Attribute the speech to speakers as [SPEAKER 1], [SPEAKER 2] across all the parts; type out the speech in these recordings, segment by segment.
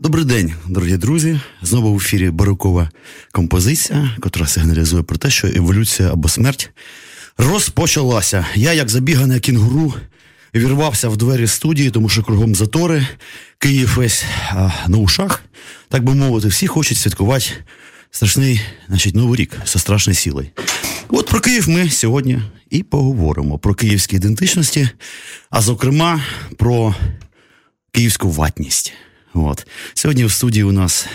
[SPEAKER 1] Добрий день, дорогі друзі. Знову в ефірі барокова композиція, котра сигналізує про те, що еволюція або смерть розпочалася. Я, як забігане кінгуру, вірвався в двері студії, тому що кругом затори, Київ весь а, на ушах, так би мовити, всі хочуть святкувати страшний значить, новий рік зі страшною силою. От про Київ ми сьогодні і поговоримо про київські ідентичності, а зокрема про київську ватність. От. Сьогодні в студії у нас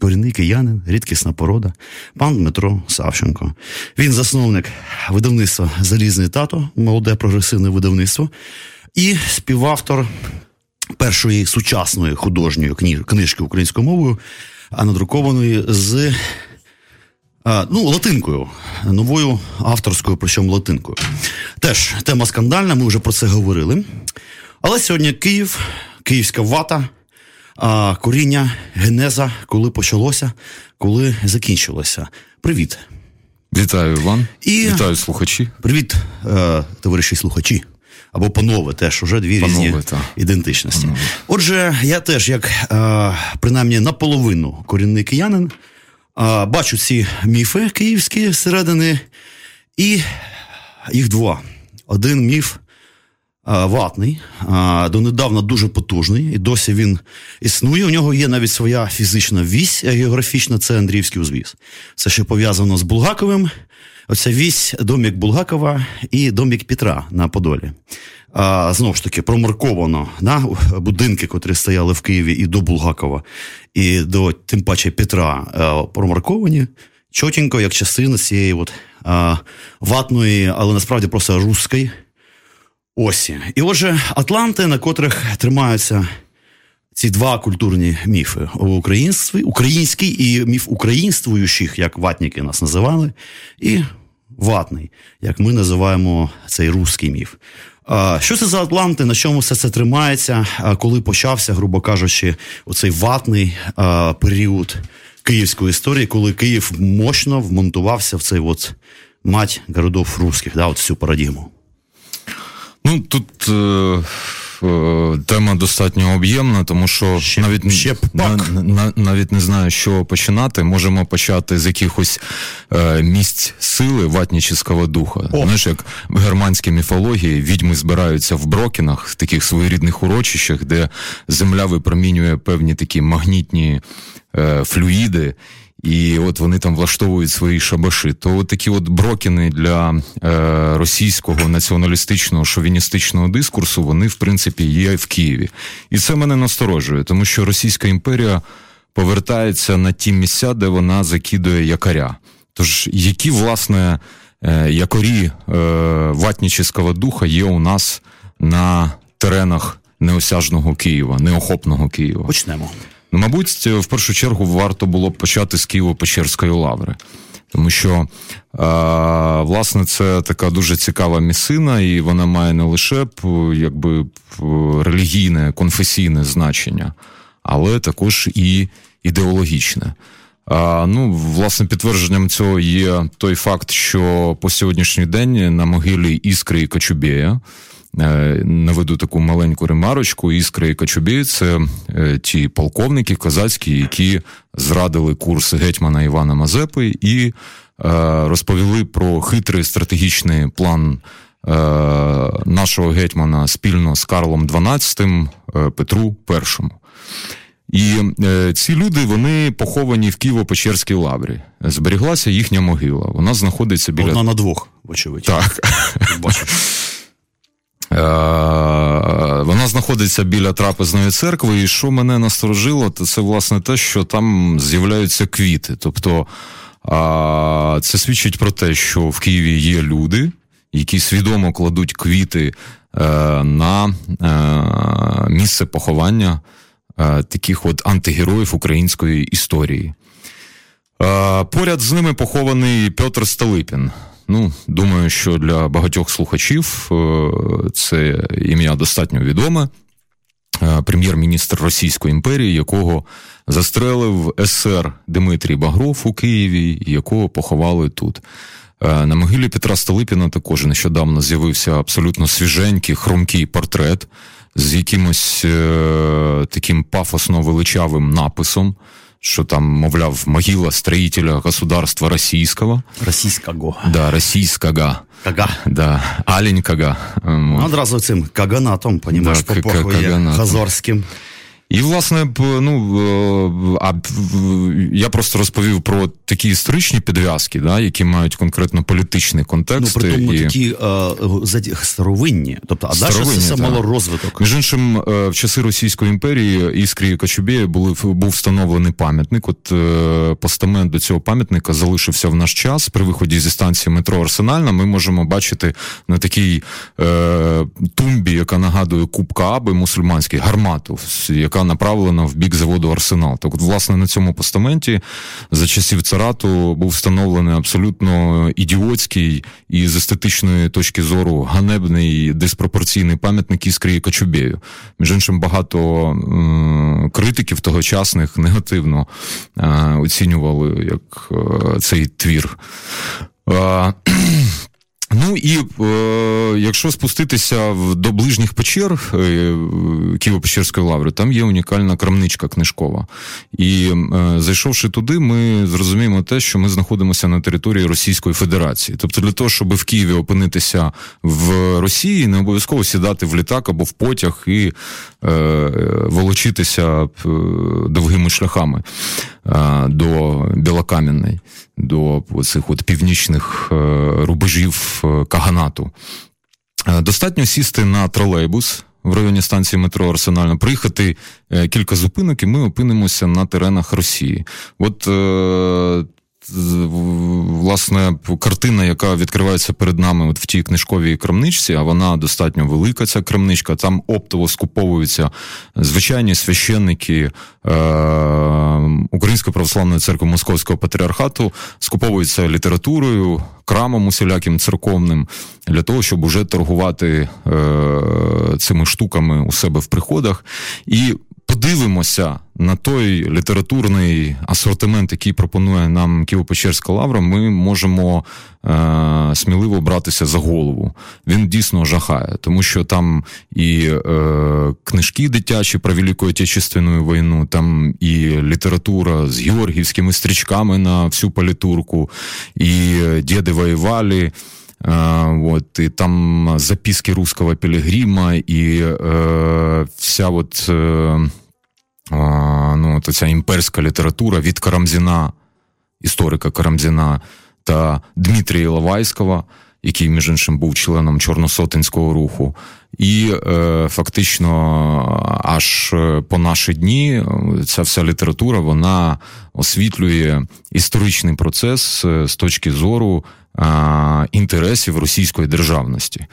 [SPEAKER 1] корінний киянин, рідкісна порода, пан Дмитро Савченко. Він засновник видавництва Залізний тато, молоде прогресивне видавництво, і співавтор першої сучасної художньої книжки українською мовою, а надрукованої з. Ну, латинкою, новою авторською, причому латинкою. Теж тема скандальна, ми вже про це говорили. Але сьогодні Київ, Київська вата, а, коріння, генеза, коли почалося, коли закінчилося. Привіт.
[SPEAKER 2] Вітаю Іван. І... Вітаю слухачі.
[SPEAKER 1] Привіт, е, товариші слухачі. Або панове теж уже дві панове, різні та. ідентичності. Панове. Отже, я теж, як е, принаймні наполовину корінний киянин, е, бачу ці міфи київські зсередини, і їх два. Один міф ватний, донедавна дуже потужний, і досі він існує. У нього є навіть своя фізична вісь географічна, це Андріївський узвіз. Це ще пов'язано з Булгаковим. Оця вісь домік Булгакова і домік Петра на Подолі. А, Знову ж таки, промарковано на будинки, котрі стояли в Києві і до Булгакова, і до тим паче Петра промарковані чотенько, як частина цієї от, а, ватної, але насправді просто руської осі. І отже, Атланти, на котрих тримаються ці два культурні міфи: українстві, український і міф українствуючих, як ватніки нас називали, і ватний, як ми називаємо цей русський міф. Що це за Атланти? На чому все це тримається? Коли почався, грубо кажучи, оцей ватний період київської історії, коли Київ мощно вмонтувався в цей от мать городов русських, да, от цю парадігму?
[SPEAKER 2] Ну тут е, е, тема достатньо об'ємна, тому що
[SPEAKER 1] ще,
[SPEAKER 2] навіть
[SPEAKER 1] ще
[SPEAKER 2] на, на, навіть не знаю, що починати. Можемо почати з якихось е, місць сили ватнічського духа. О. Знаєш, як в германській міфології відьми збираються в брокінах, в таких своєрідних урочищах, де земля випромінює певні такі магнітні е, флюїди. І от вони там влаштовують свої шабаши. То от такі от брокіни для е, російського націоналістичного шовіністичного дискурсу вони в принципі є в Києві, і це мене насторожує, тому що Російська імперія повертається на ті місця, де вона закидує якоря. Тож які власне е, якорі е, ватнічського духа є у нас на теренах неосяжного Києва, неохопного Києва?
[SPEAKER 1] Почнемо.
[SPEAKER 2] Ну, мабуть, в першу чергу варто було б почати з Києво-Печерської лаври. Тому що, власне, це така дуже цікава місцина, і вона має не лише якби релігійне, конфесійне значення, але також і ідеологічне. Ну, власне, підтвердженням цього є той факт, що по сьогоднішній день на могилі Іскри і Кочубєя Е, наведу таку маленьку ремарочку. Іскри і Качубі це е, ті полковники козацькі, які зрадили курс гетьмана Івана Мазепи і е, розповіли про хитрий стратегічний план. Нашого гетьмана спільно з Карлом XII Петру І. І е, ці люди вони поховані в Києво-Печерській лаврі. Зберіглася їхня могила. Вона знаходиться біля
[SPEAKER 1] Одна на двох, вочевидь.
[SPEAKER 2] Так. Бачу. Е, вона знаходиться біля трапезної церкви, і що мене насторожило, то це власне те, що там з'являються квіти. Тобто це свідчить про те, що в Києві є люди, які свідомо кладуть квіти е, на е, місце поховання таких от антигероїв української історії. Поряд з ними похований Петр Столипін Ну, думаю, що для багатьох слухачів е, це ім'я достатньо відоме. Е, прем'єр-міністр Російської імперії, якого застрелив СР Дмитрій Багров у Києві, якого поховали тут. Е, на могилі Петра Столипіна також нещодавно з'явився абсолютно свіженький, хромкий портрет з якимось таким пафосно величавим написом що там, мовляв, могила строителя государства російського.
[SPEAKER 1] Російського.
[SPEAKER 2] Да, російського.
[SPEAKER 1] Кага.
[SPEAKER 2] Да, Аленького.
[SPEAKER 1] Ну, одразу цим каганатом, понімаєш, да, попахує хазорським.
[SPEAKER 2] І, власне, ну е, а я просто розповів про такі історичні підв'язки, да, які мають конкретно політичний контекст.
[SPEAKER 1] Ну, при тому і... такі а, старовинні, тобто а далі це мало розвиток.
[SPEAKER 2] Між іншим, е, в часи Російської імперії іскрі Кочубєя були був встановлений пам'ятник. От е, постамент до цього пам'ятника залишився в наш час. При виході зі станції метро Арсенальна ми можемо бачити на такій е, тумбі, яка нагадує Кубка Аби мусульманський гармату, яка яка направлена в бік заводу Арсенал. Так, от, власне, на цьому постаменті за часів царату був встановлений абсолютно ідіотський і з естетичної точки зору ганебний диспропорційний пам'ятник іскрі Кочубєю. Між іншим, багато м- критиків тогочасних негативно е- оцінювали як е- цей твір. Ну і е, якщо спуститися до ближніх печер е, Києво-Печерської лаври, там є унікальна крамничка книжкова. І е, зайшовши туди, ми зрозуміємо те, що ми знаходимося на території Російської Федерації. Тобто, для того, щоб в Києві опинитися в Росії, не обов'язково сідати в літак або в потяг і е, волочитися е, довгими шляхами до Білокам'яної до цих от північних е, рубежів е, Каганату. Е, достатньо сісти на тролейбус в районі станції метро Арсенальна, приїхати кілька зупинок, і ми опинимося на теренах Росії. От власне картина, яка відкривається перед нами от в тій книжковій крамничці, а вона достатньо велика. Ця крамничка. Там оптово скуповуються звичайні священники е, Української православної церкви Московського патріархату, скуповуються літературою, крамом усіляким церковним для того, щоб уже торгувати е, цими штуками у себе в приходах. І подивимося на той літературний асортимент, який пропонує нам Києво-Печерська лавра, ми можемо е, сміливо братися за голову. Він дійсно жахає, тому що там і е, книжки дитячі про Велику Отечественну війну, там і література з георгівськими стрічками на всю політурку, і діди воювали. Вот, и там записки русского пилигрима, и uh, вся вот uh, ну, ця імперська література від Карамзіна, історика Карамзіна та Дмитрія Іловайського, який, між іншим, був членом Чорносотинського руху. І е, фактично, аж по наші дні ця вся література вона освітлює історичний процес е, з точки зору е, інтересів російської державності.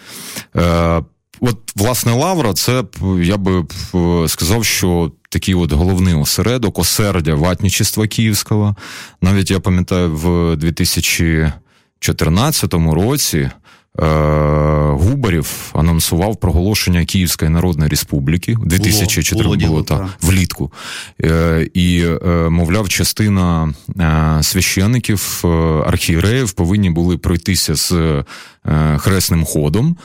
[SPEAKER 2] Е, От, власне, Лавра, це я би сказав, що такий от головний осередок, осердя ватнічества Київського. Навіть я пам'ятаю, в 2014 році е, Губарів анонсував проголошення Київської Народної Республіки у 2004 було, було так, влітку. Е, і, е, мовляв, частина е, священиків, е, архієреїв повинні були пройтися з е, хресним ходом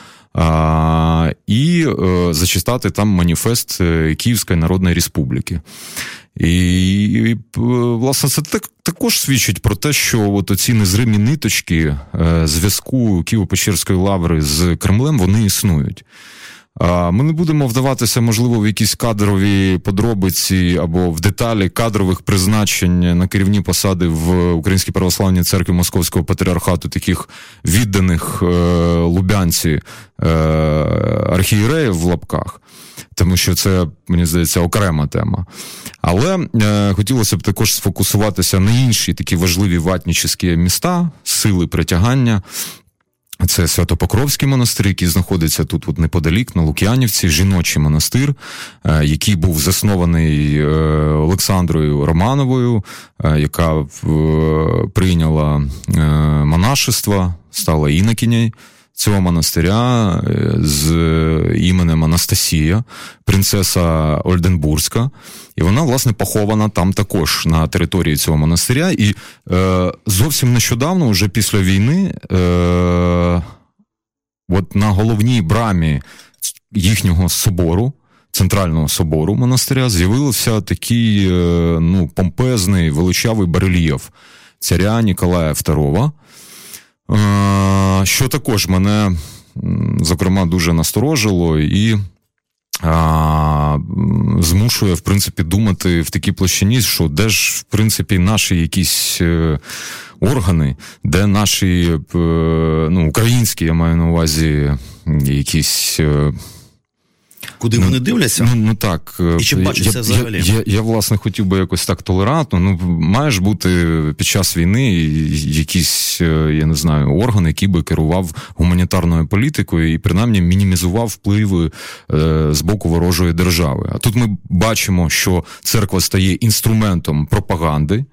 [SPEAKER 2] і е, зачитати там маніфест е, Київської Народної Республіки. І, і власне, це так, також свідчить про те, що от оці незримі ниточки е, зв'язку Києво-Печерської лаври з Кремлем вони існують. Ми не будемо вдаватися, можливо, в якісь кадрові подробиці або в деталі кадрових призначень на керівні посади в Українській православній церкві Московського патріархату, таких відданих е, лубянці е, архієреїв в лапках. Тому що це, мені здається, окрема тема. Але е, хотілося б також сфокусуватися на інші такі важливі ватнічські міста, сили притягання, це Святопокровський монастир, який знаходиться тут от неподалік, на Лук'янівці, жіночий монастир, е, який був заснований е, Олександрою Романовою, е, яка прийняла монашество стала інокінєю цього монастиря е, з іменем Анастасія, принцеса Ольденбурзька. І вона, власне, похована там також на території цього монастиря. І е, зовсім нещодавно, вже після війни, е, от на головній брамі їхнього собору. Центрального собору монастиря з'явився такий е, ну, помпезний величавий барельєф царя Ніколая II, що також мене, зокрема, дуже насторожило і змушує, в принципі, думати в такій площині, що де ж, в принципі, наші якісь е, органи, де наші е, ну, українські, я маю на увазі, якісь е,
[SPEAKER 1] Куди ну, вони дивляться?
[SPEAKER 2] Ну ну так.
[SPEAKER 1] Е, І чи бачиться
[SPEAKER 2] я,
[SPEAKER 1] взагалі?
[SPEAKER 2] Я, я, я, власне, хотів би якось так толерантно. Ну, маєш бути під час війни якісь, е, я не знаю, орган, який би керував гуманітарною політикою і принаймні мінімізував впливи е, з боку ворожої держави. А тут ми бачимо, що церква стає інструментом пропаганди.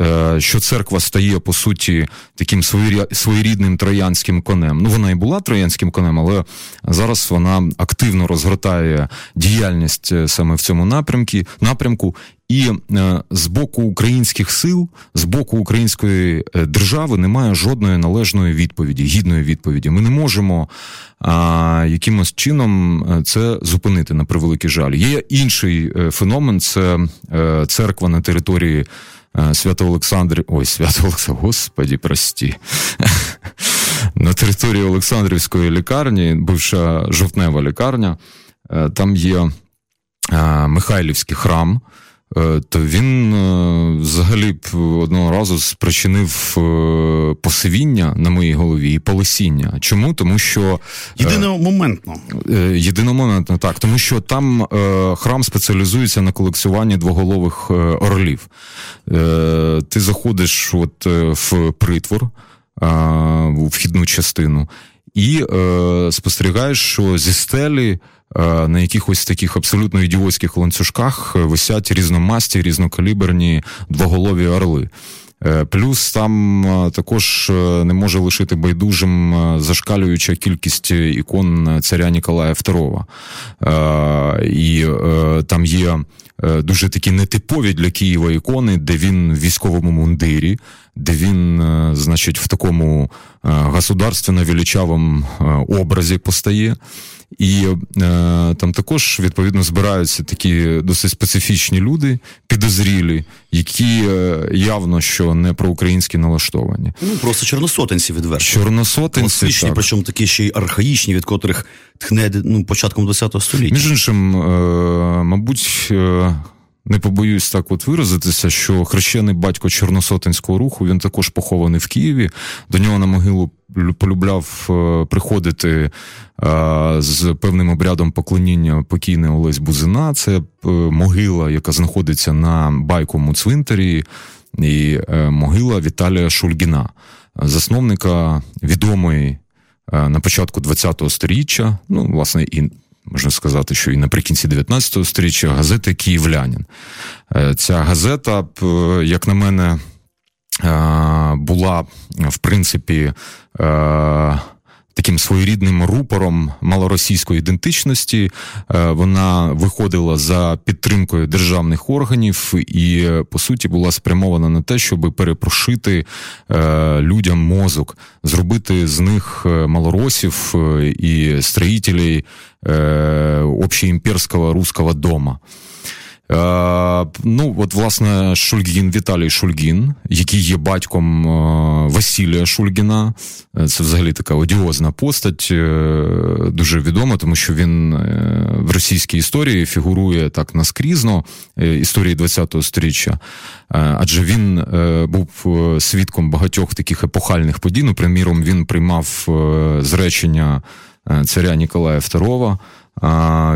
[SPEAKER 2] Е, що церква стає по суті таким своєрідним троянським конем. Ну вона і була троянським конем, але зараз вона активно розгортає діяльність е, саме в цьому напрямку напрямку. І е, з боку українських сил, з боку української держави немає жодної належної відповіді, гідної відповіді. Ми не можемо а, якимось чином це зупинити на превеликий жаль. Є інший феномен: це церква на території Свято-Олександрів, ой, Свято-Олександрів, господі, прості. На території Олександрівської лікарні, бувша жовтнева лікарня, е, там є е, Михайлівський храм. Е, то він е, взагалі одного разу спричинив е, посивіння на моїй голові і полосіння. Чому? Тому що
[SPEAKER 1] єдиномоментно.
[SPEAKER 2] Єдиномоментно, так, тому що там храм спеціалізується на колекціюванні двоголових орлів. Ти заходиш от в притвор у вхідну частину і спостерігаєш, що зі стелі. Е, на якихось таких абсолютно ідіотських ланцюжках е, висять різномасті, різнокаліберні двоголові орли. Е, плюс там також не може лишити байдужим зашкалююча кількість ікон царя Ніколая II. І там є дуже такі нетипові для Києва ікони, де він в військовому мундирі, де він, значить, в такому государственно величавому образі постає. І е, там також відповідно збираються такі досить специфічні люди, підозрілі, які е, явно що не проукраїнські налаштовані.
[SPEAKER 1] Ну просто чорносотенці відверто.
[SPEAKER 2] Чорносотенці,
[SPEAKER 1] Класичні, так. причому такі ще й архаїчні, від котрих тхне ну, початком ХХ століття.
[SPEAKER 2] Між іншим, е, мабуть. Не побоюсь так от виразитися, що хрещений батько Чорносотинського руху він також похований в Києві. До нього на могилу полюбляв е, приходити е, з певним обрядом поклоніння покійний Олесь Бузина. Це е, могила, яка знаходиться на байковому цвинтарі, і могила Віталія Шульгіна, засновника відомої на початку ХХ століття, ну, власне, і можна сказати, що і наприкінці 19 століття газети Київлянин. Е, ця газета, як на мене, е, була в принципі. Е, таким своєрідним рупором малоросійської ідентичності. Е, вона виходила за підтримкою державних органів і, по суті, була спрямована на те, щоб перепрошити е, людям мозок, зробити з них е, малоросів і строїтелей общеімперського русского дома. Е, ну, от, власне, Шульгін, Віталій Шульгін, який є батьком е, Василія Шульгіна. Е, це взагалі така одіозна постать, дуже відома, тому що він в російській історії фігурує так наскрізно історії ХХ століття. Адже він був свідком багатьох таких епохальних подій. Ну, приміром, він приймав зречення царя Ніколая II.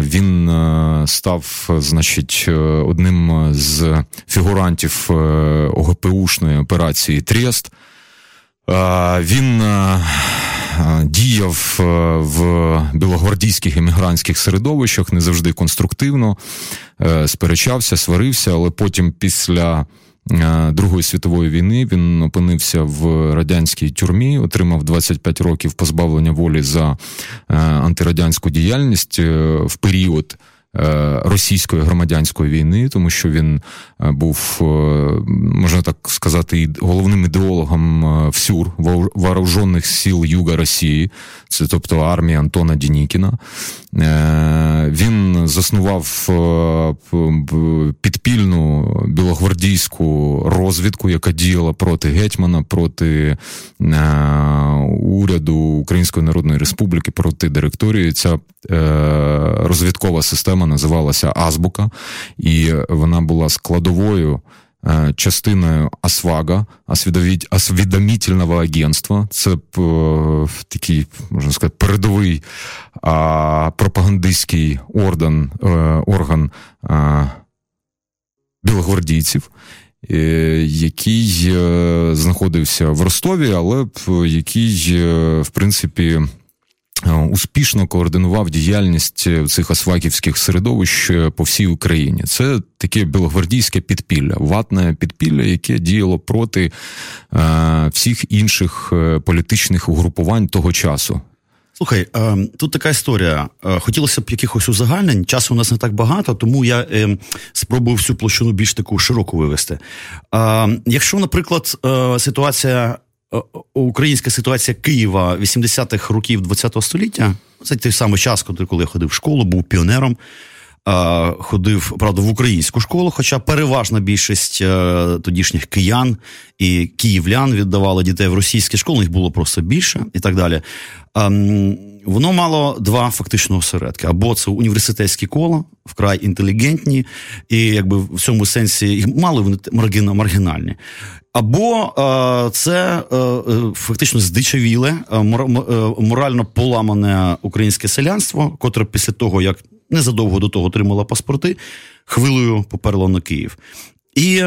[SPEAKER 2] Він е, став, значить, е, одним з фігурантів е, ОГПУшної операції Трєст. Він діяв в білогвардійських емігрантських середовищах не завжди конструктивно, сперечався, сварився, але потім, після Другої світової війни він опинився в радянській тюрмі, отримав 25 років позбавлення волі за антирадянську діяльність в період. Е, російської громадянської війни, тому що він е, був, е, можна так сказати, головним ідеологом ВСЮР вооружених сил Юга Росії, це тобто армія Антона Дінікіна. Він заснував підпільну білогвардійську розвідку, яка діяла проти гетьмана, проти уряду Української Народної Республіки, проти директорії. Ця розвідкова система система називалася Азбука, і вона була складовою. Е, частиною Асвага, освідомітельного агентства. Це е, такий, можна сказати, передовий а, пропагандистський орган е, орган а, білогвардійців, який знаходився в Ростові, але який, в принципі, успішно координував діяльність цих асваківських середовищ е, по всій Україні. Це таке білогвардійське підпілля, ватне підпілля, яке діяло проти е, всіх інших політичних угрупувань того часу.
[SPEAKER 1] Слухай, тут така історія. Хотілося б якихось узагальнень. Часу у нас не так багато, тому я спробую всю площину більш таку широку вивести. Якщо, наприклад, ситуація Е, українська ситуація Києва 80-х років ХХ століття. Це той самий час, коли я ходив в школу, був піонером. Ходив правда в українську школу, хоча переважна більшість е, тодішніх киян і київлян віддавали дітей в російські школи, їх було просто більше і так далі. Воно мало два фактично осередки: або це університетські кола, вкрай інтелігентні, і якби в цьому сенсі їх мали вони маргінальні. Або е, це е, е, фактично здичавіле, морально поламане українське селянство, котре після того, як незадовго до того отримало паспорти, хвилею поперло на Київ. І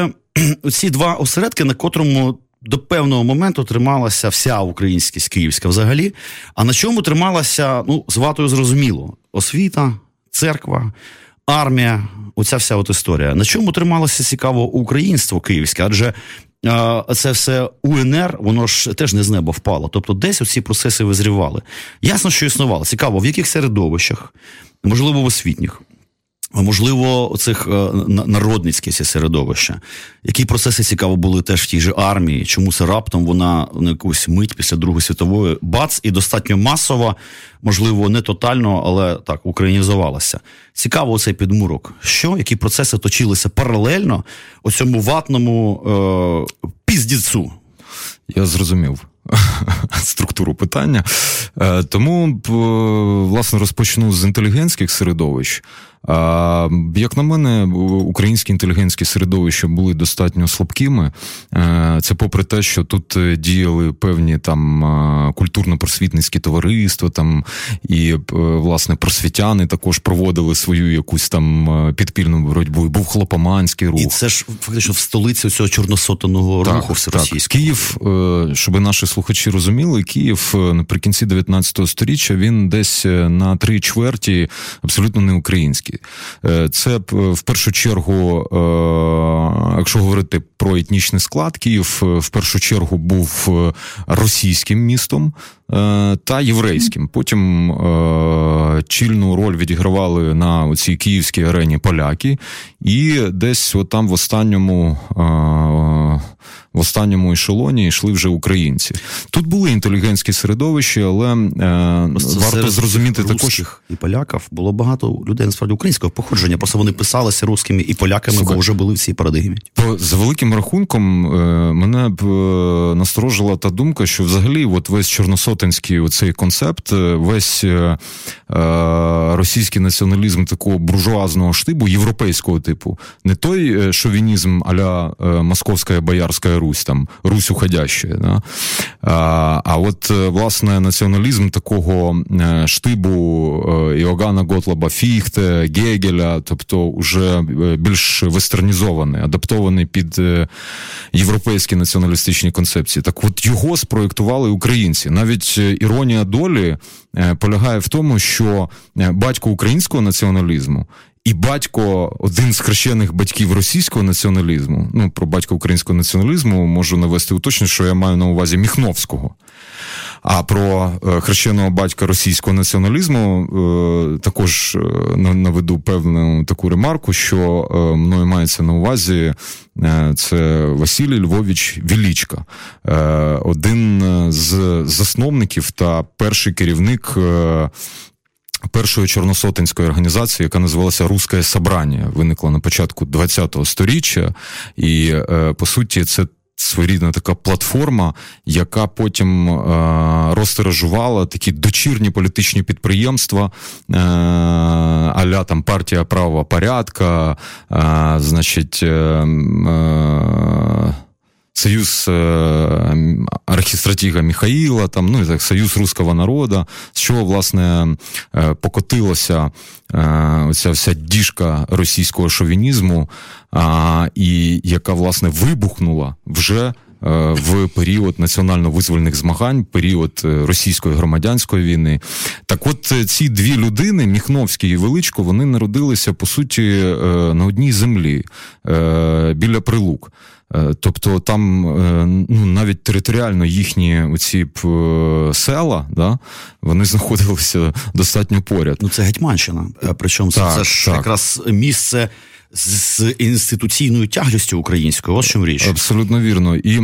[SPEAKER 1] ці два осередки, на котрому до певного моменту трималася вся українськість київська взагалі. А на чому трималася, ну, з ватою зрозуміло, освіта, церква, армія, оця вся от історія. На чому трималося цікаво українство київське? Адже це все УНР, воно ж теж не з неба впало. Тобто, десь оці процеси визрівали. Ясно, що існувало. Цікаво, в яких середовищах, можливо, в освітніх. Можливо, оцих е, народницьких середовища, які процеси цікаво були теж в тій же армії, чому це раптом вона на якусь мить після Другої світової бац і достатньо масово, можливо, не тотально, але так українізувалася. Цікаво цей підмурок. Що, які процеси точилися паралельно у цьому ватному е, піздіцу?
[SPEAKER 2] Я зрозумів. Структуру питання. Е, тому, власне, розпочну з інтелігентських середовищ. Як на мене, українські інтелігентські середовища були достатньо слабкими. Е, це попри те, що тут е, діяли певні там е, культурно-просвітницькі товариства, там і власне просвітяни також проводили свою якусь там підпільну боротьбу. Був хлопоманський рух. І
[SPEAKER 1] це ж фактично в столиці цього чорносотаного руху всеросійського.
[SPEAKER 2] Київ, щоб наші слухачі розуміли, Київ наприкінці 19 століття він десь на три чверті абсолютно не український. Е, це в першу чергу, е, якщо говорити про етнічний склад, Київ в першу чергу був російським містом. Е, та єврейським. Потім е, чільну роль відігравали на цій київській арені поляки, і десь там в останньому е, в останньому ешелоні йшли вже українці. Тут були інтелігентські середовища, але е, варто зрозуміти також
[SPEAKER 1] і поляків було багато людей насправді українського походження. Просто вони писалися русскими і поляками, Слухай, бо вже були в цій парадигмі.
[SPEAKER 2] За великим рахунком е, мене б е, насторожила та думка, що взагалі, от весь чорносотенський оцей концепт, е, весь російський націоналізм такого буржуазного штибу, європейського типу, не той шовінізм аля Московська Боярська Русь, там Русь уходящая. Да? А а от власне націоналізм такого штибу Іоганна Готлаба Фіхте, Гегеля, тобто уже більш вестернізований, адаптований під європейські націоналістичні концепції. Так от його спроєктували українці. Навіть іронія долі полягає в тому, що батько українського націоналізму І батько, один з хрещених батьків російського націоналізму, ну про батька українського націоналізму можу навести уточнення, що я маю на увазі Міхновського. А про е, хрещеного батька російського націоналізму е, також е, наведу певну таку ремарку, що мною мається на увазі це Василій Львович Вілічка, один з засновників та перший керівник. Першої чорносотенської організації, яка називалася Руське Собрання, виникла на початку ХХ століття, і по суті, це своєрідна така платформа, яка потім е, розтиражувала такі дочірні політичні підприємства, е, аля там партія права порядка, е, значить. Е, е, Союз е, архістратіга Міхаїла, там, ну і так, Союз Руського народу, з чого, власне, е, покотилася е, оця вся діжка російського шовінізму, і яка, власне, вибухнула вже. В період національно-визвольних змагань, період російської громадянської війни, так от ці дві людини, Міхновський і Величко, вони народилися по суті на одній землі біля Прилук. Е, тобто там е, ну, навіть територіально їхні оці е, села, да, вони знаходилися достатньо поряд.
[SPEAKER 1] Ну це Гетьманщина. Причому так, це ж так. якраз місце з інституційною тяглістю українською. Ось чим річ.
[SPEAKER 2] Абсолютно вірно. І е,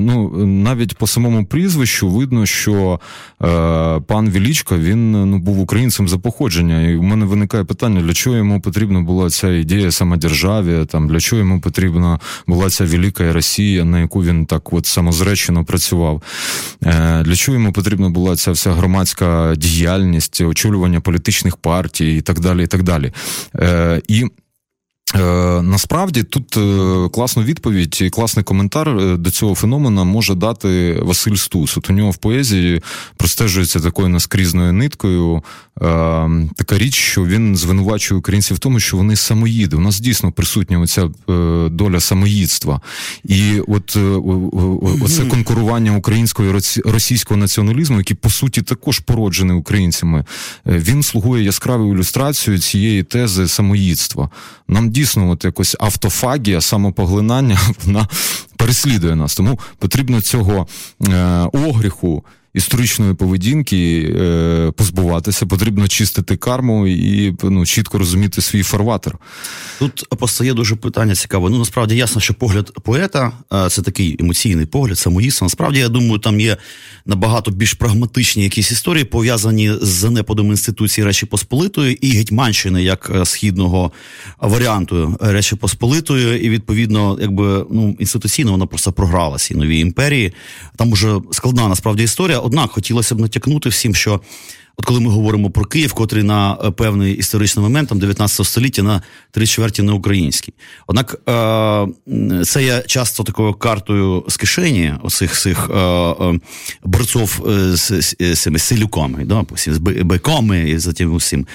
[SPEAKER 2] ну навіть по самому прізвищу видно, що е, пан Вілічко він ну був українцем за походження. І у мене виникає питання, для чого йому потрібна була ця ідея самодержаві, там для чого йому потрібна була ця велика Росія, на яку він так от самозречено працював. Е, Для чого йому потрібна була ця вся громадська діяльність, очолювання політичних партій і так далі. І так далі. І насправді тут е, класну відповідь і класний коментар е, до цього феномена може дати Василь Стус. От у нього в поезії простежується такою наскрізною ниткою така річ, що він звинувачує українців в тому, що вони самоїди. У нас дійсно присутня оця доля самоїдства. І от оце конкурування українського і російського націоналізму, який по суті також породжений українцями, він слугує яскравою ілюстрацією цієї тези самоїдства. Нам дійсно от якось автофагія, самопоглинання, вона переслідує нас. Тому потрібно цього е, огріху історичної поведінки е, позбуватися, потрібно чистити карму і ну, чітко розуміти свій фарватер.
[SPEAKER 1] Тут постає дуже питання цікаве. Ну насправді ясно, що погляд поета це такий емоційний погляд, самоїсна. Насправді, я думаю, там є набагато більш прагматичні якісь історії, пов'язані з занепадом інституції Речі Посполитої і Гетьманщини як е, східного варіанту Речі Посполитої, і відповідно, якби ну інституційно вона просто програлася і новій імперії. Там уже складна насправді історія. Однак хотілося б натякнути всім, що От коли ми говоримо про Київ, котрий на е, певний історичний момент, там 19 століття на три чверті не український. Однак е, це є часто такою картою з кишені оцих цих е, борців з цими селюками, да, з биками і за тим усім.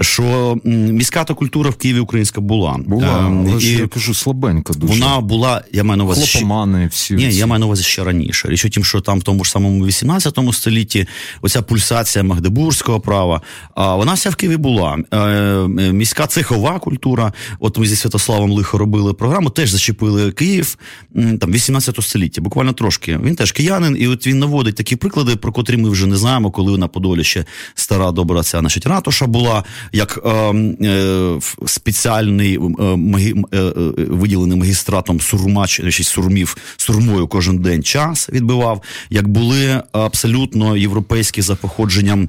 [SPEAKER 1] Що міська та культура в Києві українська була.
[SPEAKER 2] Була, але і я кажу, слабенька дуже.
[SPEAKER 1] Вона була, я маю на увазі.
[SPEAKER 2] Хлопомани, всі.
[SPEAKER 1] Ні, я маю на увазі ще раніше. Річ у тім, що там в тому ж самому 18 столітті оця пульсація Магдебург петербурзького права. А вона вся в Києві була. Е, е, міська цехова культура. От ми зі Святославом Лихо робили програму, теж зачепили Київ там 18 століття, буквально трошки. Він теж киянин, і от він наводить такі приклади, про котрі ми вже не знаємо, коли на Подолі ще стара добра ця значить, ратуша була, як е, е, спеціальний е, магі, е, виділений магістратом сурмач, сурмів сурмою кожен день час відбивав, як були абсолютно європейські за походженням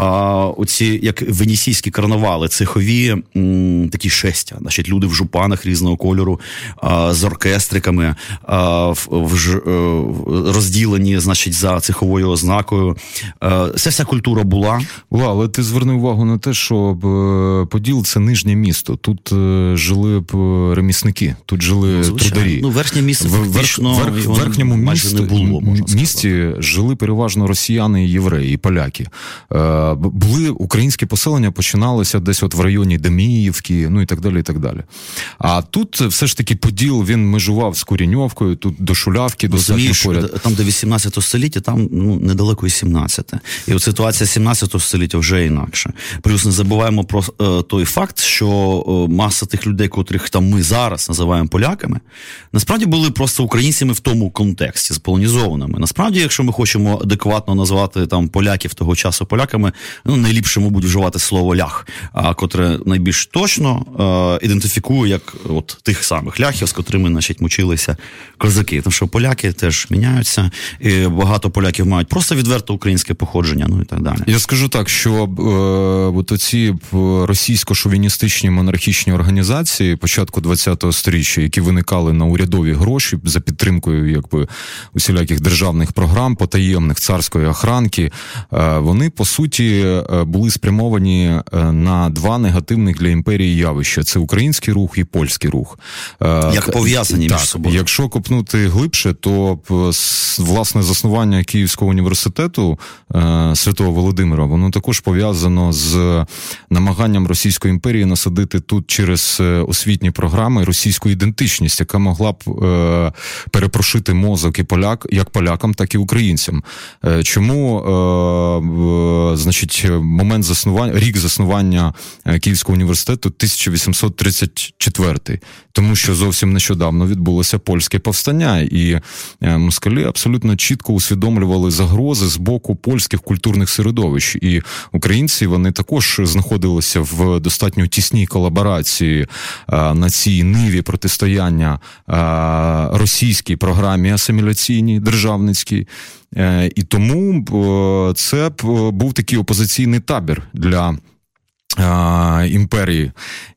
[SPEAKER 1] а, оці як венесійські карнавали, цехові м, такі шестя, значить, люди в жупанах різного кольору, а, з оркестриками, а, в, в, е, розділені, значить, за цеховою ознакою. Це вся культура була.
[SPEAKER 2] Була, але ти зверни увагу на те, що е, Поділ це нижнє місто. Тут е, жили б ремісники, тут жили Звичайно. трударі.
[SPEAKER 1] Ну, верхнє місто фактично,
[SPEAKER 2] в верх, верхньому
[SPEAKER 1] місті, не було,
[SPEAKER 2] місті жили переважно росіяни і євреї, і поляки. Були українські поселення, починалися десь от в районі Деміївки, ну і так далі. і так далі. А тут все ж таки Поділ він межував з Куріньовкою, тут до Шулявки, до поряд.
[SPEAKER 1] Там, де 18 століття, там ну, недалеко і 17. І от ситуація 17 століття вже інакше. Плюс не забуваємо про е, той факт, що е, маса тих людей, котрих там ми зараз називаємо поляками, насправді були просто українцями в тому контексті, сполонізованими. Насправді, якщо ми хочемо адекватно назвати там поляків того часу поляками, ну найліпше, мабуть, вживати слово лях, а котре найбільш точно е, ідентифікує як от тих самих ляхів, з котрими значить, мучилися козаки. Тому що поляки теж міняються, і багато поляків мають просто відверто українське походження. Ну і так далі.
[SPEAKER 2] Я скажу так, що е, от оці російсько-шовіністичні монархічні організації початку ХХ століття, які виникали на урядові гроші за підтримкою, якби усіляких державних програм, потаємних царської охранки, е, вони по суті е, були спрямовані е, на два негативних для імперії явища: це український рух і польський рух.
[SPEAKER 1] Як пов'язані
[SPEAKER 2] так,
[SPEAKER 1] між собою.
[SPEAKER 2] Якщо копнути глибше, то власне заснування Київського університету Святого Володимира, воно також пов'язано з намаганням Російської імперії насадити тут через освітні програми російську ідентичність, яка могла б перепрошити мозок і поляк як полякам, так і українцям. Чому значить, момент заснування, рік заснування е, Київського університету 1834, тому що зовсім нещодавно відбулося польське повстання, і е, москалі абсолютно чітко усвідомлювали загрози з боку польських культурних середовищ. І українці вони також знаходилися в достатньо тісній колаборації е, на цій ниві протистояння російській програмі асиміляційній державницькій. Е, і тому це був такий опозиційний табір для імперії,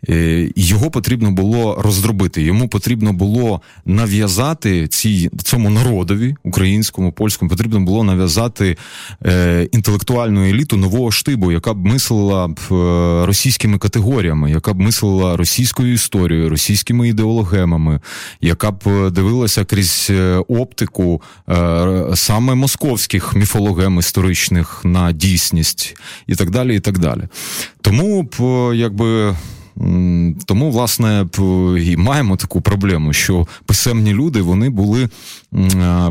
[SPEAKER 2] е, його потрібно було роздробити. Йому потрібно було нав'язати цій цьому народові, українському, польському, потрібно було нав'язати е, інтелектуальну еліту нового штибу, яка б мислила б е, російськими категоріями, яка б мислила російською історією, російськими ідеологемами, яка б дивилася крізь оптику саме московських міфологем історичних на дійсність і так далі. і так далі. Тому якби. Тому, власне, і маємо таку проблему, що писемні люди вони були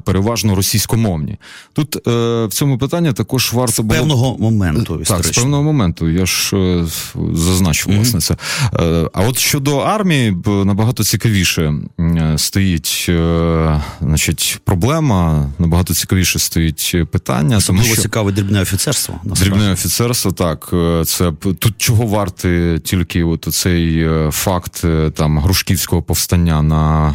[SPEAKER 2] переважно російськомовні. Тут е, в цьому питанні також варто було...
[SPEAKER 1] З певного моменту.
[SPEAKER 2] Так, з певного моменту. Я ж е, зазначив mm-hmm. власне це. Е, а от щодо армії, набагато цікавіше стоїть значить, проблема, набагато цікавіше стоїть питання.
[SPEAKER 1] Особливо тому, що... цікаве дрібне офіцерство.
[SPEAKER 2] Дрібне офіцерство, так. Це тут чого варти тільки от цей факт там Грушківського повстання на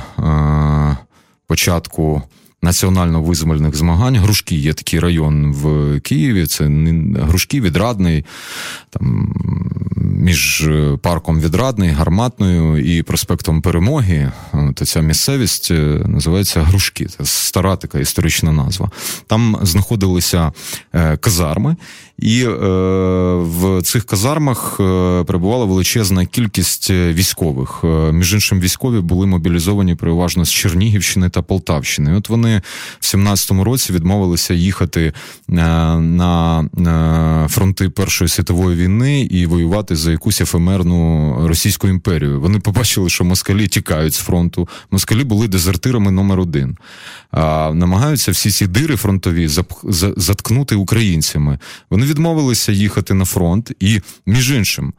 [SPEAKER 2] початку національно-визвольних змагань. Грушки є такий район в Києві. Це Грушки, Відрадний, там між парком Відрадний, Гарматною і проспектом Перемоги. То ця місцевість е, називається Грушки. Це стара така історична назва. Там знаходилися е, казарми. І е, в цих казармах е, перебувала величезна кількість е, військових. Е, між іншим, військові були мобілізовані переважно з Чернігівщини та Полтавщини. От вони в 17-му році відмовилися їхати е, на е, фронти Першої світової війни і воювати за якусь ефемерну Російську імперію. Вони побачили, що москалі тікають з фронту. Москалі були дезертирами номер один. Намагаються всі ці дири фронтові заткнути українцями. Вони відмовилися їхати на фронт, і між іншим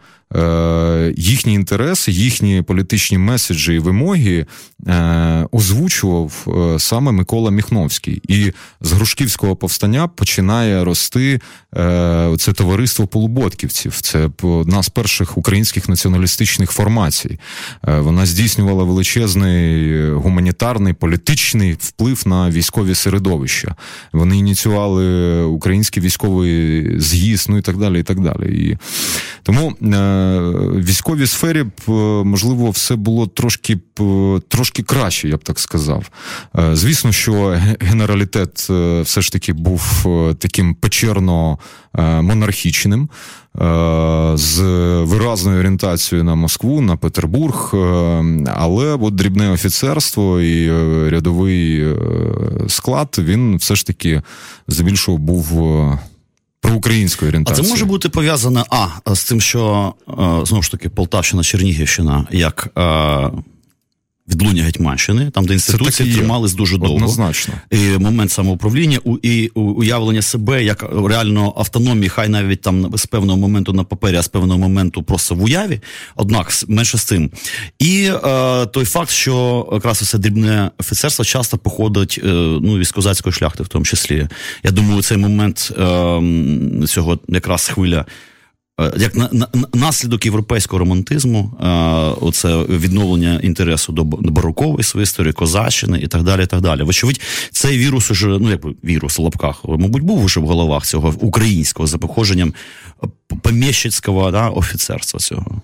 [SPEAKER 2] їхні інтереси, їхні політичні меседжі і вимоги е, озвучував е, саме Микола Міхновський. І з Грушківського повстання починає рости це товариство полуботківців. Це одна з перших українських націоналістичних формацій. Вона здійснювала величезний гуманітарний політичний вплив на військові середовища. Вони ініціювали український військовий з'їзд, ну і так далі. і так далі. І Тому військовій сфері б можливо все було трошки трошки краще, я б так сказав. Е, звісно, що генералітет е, все ж таки був е, таким печерно монархічним. З виразною орієнтацією на Москву, на Петербург, але от дрібне офіцерство і рядовий склад він все ж таки здебільшого був проукраїнської орієнтації.
[SPEAKER 1] А це може бути пов'язане а з тим, що знову ж таки Полтавщина, Чернігівщина як відлуння Гетьманщини, там де інституції тримались дуже довго.
[SPEAKER 2] Однозначно.
[SPEAKER 1] І момент самоуправління і уявлення себе як реально автономії, хай навіть там з певного моменту на папері, а з певного моменту просто в уяві, однак менше з тим. І е, той факт, що якраз це дрібне офіцерство часто походить е, ну, із козацької шляхти, в тому числі. Я думаю, цей момент е, цього якраз хвиля. Е, як на, на наслідок європейського романтизму, е, оце відновлення інтересу до барокової своєї історії, козаччини і так далі. і так далі. Вочевидь, цей вірус уже, ну як вірус в лапках, мабуть, був уже в головах цього українського за походженням поміщицького да, офіцерства цього.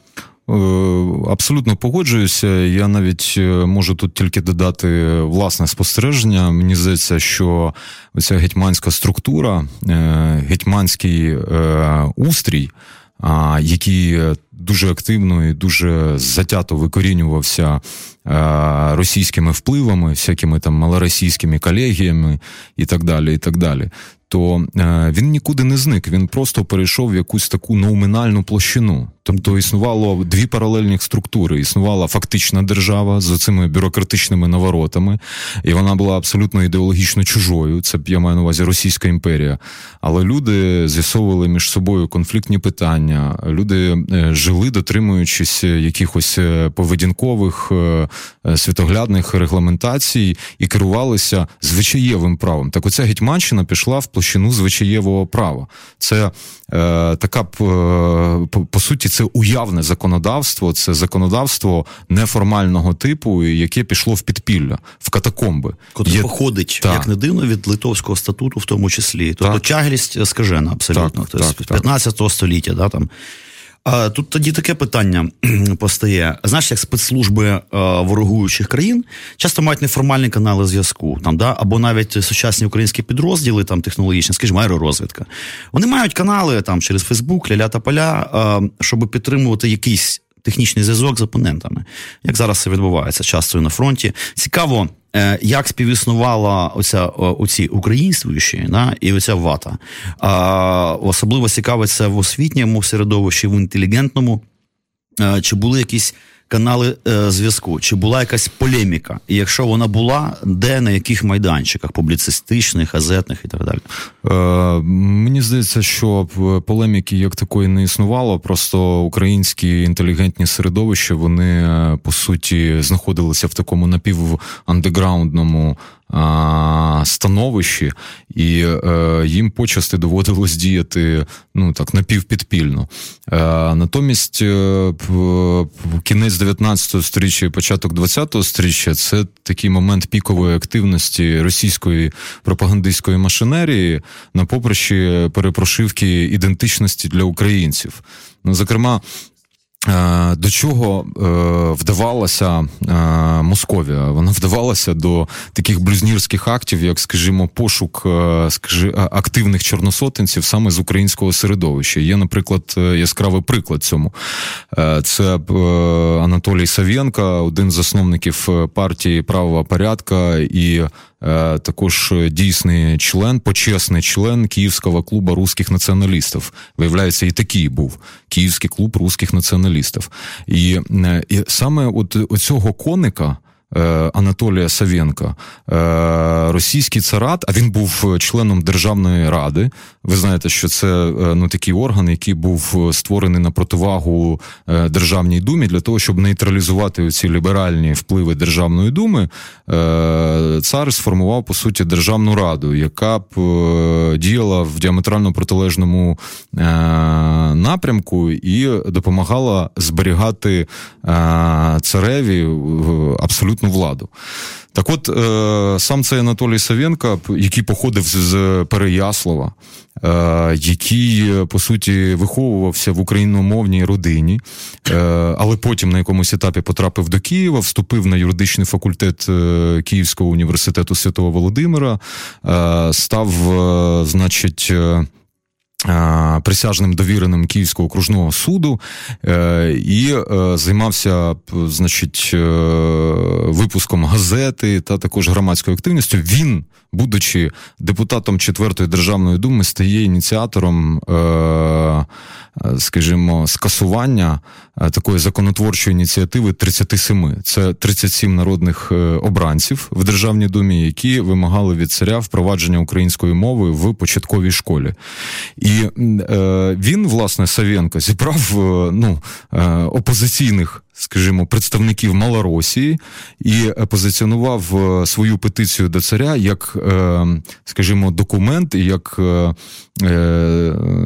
[SPEAKER 2] Е, абсолютно погоджуюся. Я навіть можу тут тільки додати власне спостереження. Мені здається, що ця гетьманська структура, гетьманський устрій який дуже активно і дуже затято викорінювався російськими впливами, всякими там малоросійськими колегіями і так далі. і так далі то е, він нікуди не зник. Він просто перейшов в якусь таку номінальну площину. Тобто існувало дві паралельні структури. Існувала фактична держава з цими бюрократичними наворотами, і вона була абсолютно ідеологічно чужою. Це я маю на увазі Російська імперія. Але люди з'ясовували між собою конфліктні питання. Люди е, жили, дотримуючись якихось е, поведінкових світоглядних регламентацій і керувалися звичаєвим правом. Так, оця Гетьманщина пішла в площину звичаєвого права. Це е, така е, по, суті, це уявне законодавство, це законодавство неформального типу, яке пішло в підпілля, в катакомби.
[SPEAKER 1] Котре Є... походить, так. як не дивно, від литовського статуту, в тому числі. Тобто чаглість скажена абсолютно. Так, тобто, так, 15 століття, да, там. Тут тоді таке питання постає. Знаєш, як спецслужби е, ворогуючих країн часто мають неформальні канали зв'язку, там да або навіть сучасні українські підрозділи, там технологічні, скажімо, аеророзвідка. Вони мають канали там через Фейсбук, ляля та поля, е, щоб підтримувати якийсь технічний зв'язок з опонентами. Як зараз це відбувається часто на фронті? Цікаво. Е, як співіснувала оця оці українствуючі на і оця вата. А, Особливо цікавиться в освітньому середовищі, в інтелігентному. Е, чи були якісь канали е, зв'язку, чи була якась полеміка? І якщо вона була, де на яких майданчиках публіцистичних, газетних і так далі?
[SPEAKER 2] Е, Мені здається, що полеміки як такої не існувало. Просто українські інтелігентні середовища вони е, по суті знаходилися в такому напівандеграундному становищі, і е, їм почасти доводилось діяти ну так напівпідпільно. Е, натомість е, кінець 19 століття і початок 20 століття це такий момент пікової активності російської пропагандистської машинерії на поприщі перепрошивки ідентичності для українців. Ну, зокрема, до чого е, вдавалася е, Московія? Вона вдавалася до таких блюзнірських актів, як, скажімо, пошук скажі, активних чорносотенців саме з українського середовища. Є, наприклад, яскравий приклад цьому. Це Анатолій Савєнка, один з засновників партії правого порядка і Е, також дійсний член, почесний член Київського клубу русських націоналістів. Виявляється, і такий був Київський клуб русських націоналістів. І, е, і саме от цього коника. Е, Анатолія Савєнка, е, російський царат, а він був членом Державної ради. Ви знаєте, що це е, ну такий орган, який був створений на противагу Державній думі для того, щоб нейтралізувати ці ліберальні впливи Державної думи. Цар сформував по суті державну раду, яка б діяла в діаметрально протилежному напрямку і допомагала зберігати цареві абсолютну владу. Так от е, сам цей Анатолій Савенко, який походив з Переяслава, е, який, по суті, виховувався в україномовній родині, е, але потім на якомусь етапі потрапив до Києва, вступив на юридичний факультет Київського університету Святого Володимира, став, значить, Присяжним довіреним Київського окружного суду і займався, значить, випуском газети та також громадською активністю. Він, будучи депутатом четвертої державної думи, стає ініціатором скажімо, скасування е, такої законотворчої ініціативи 37. Це 37 народних е, обранців в Державній думі, які вимагали від царя впровадження української мови в початковій школі. І е, він, власне, Савенко зібрав ну, опозиційних скажімо, представників Малоросії і позиціонував е, свою петицію до царя як, е, скажімо, документ, як е,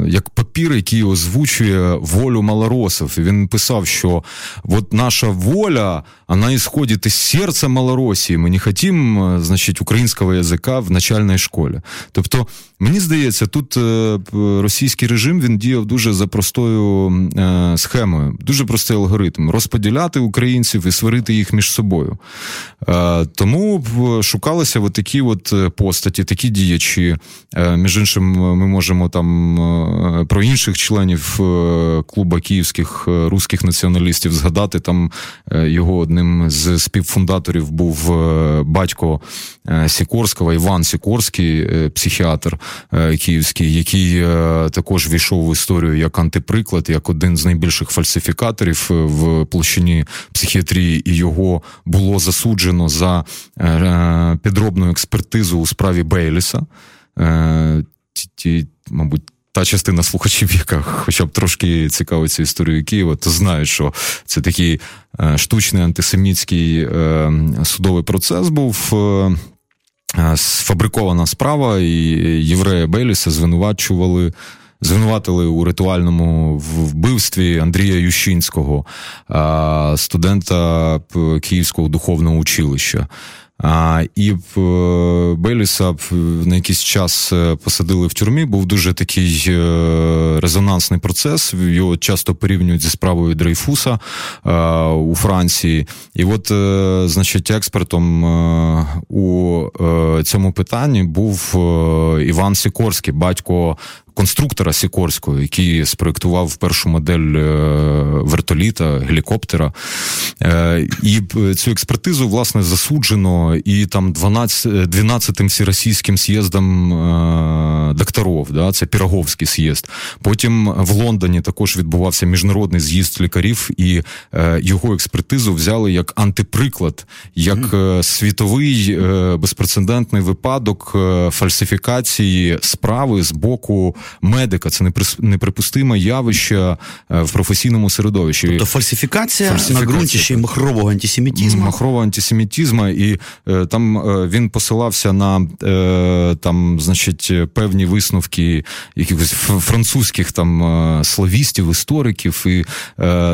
[SPEAKER 2] як папір, який озвучує волю малоросів. І Він писав, що от наша воля, вона исходит из серця Малоросії. Ми не хотим, значить, українського язика в начальній школі. Тобто, мені здається, тут російський режим він діяв дуже за простою схемою, дуже простий алгоритм. Розподіл розподіляти українців і сварити їх між собою. Е, тому шукалися от такі от е, постаті, такі діячі. Е, між іншим, ми можемо там про інших членів клуба київських русських націоналістів згадати. Там його одним з співфундаторів був батько Сікорського, Іван Сікорський, психіатр київський, який також війшов в історію як антиприклад, як один з найбільших фальсифікаторів в площі площині психіатрії, і його було засуджено за е, підробну експертизу у справі Бейліса. Е, ті, мабуть, та частина слухачів, яка хоча б трошки цікавиться історією Києва, то знають, що це такий е, штучний антисемітський судовий процес був. Сфабрикована справа, і єврея Бейліса звинувачували звинуватили у ритуальному вбивстві Андрія Ющинського, студента Київського духовного училища. А, І е, Беліса на якийсь час е, посадили в тюрмі. Був дуже такий е, резонансний процес. Його часто порівнюють зі справою Дрейфуса у Франції. І от, значить, експертом у цьому питанні був Іван Сікорський, батько конструктора Сікорського, який спроектував першу модель е, вертоліта, гелікоптера. Е, і цю експертизу, власне, засуджено і там 12, 12-тим всеросійським з'їздом е, докторов, да, це Піроговський з'їзд. Потім в Лондоні також відбувався міжнародний з'їзд лікарів, і його експертизу взяли як антиприклад, як світовий безпрецедентний випадок фальсифікації справи з боку медика. Це неприпустиме явище е, в професійному середовищі.
[SPEAKER 1] Тобто фальсифікація, фальсифікація на ґрунті ще й махрового антисемітізму.
[SPEAKER 2] Махрового антисемітізму, і е, там е, він посилався на там, значить, певні висновки якихось французьких там славістів, істориків, і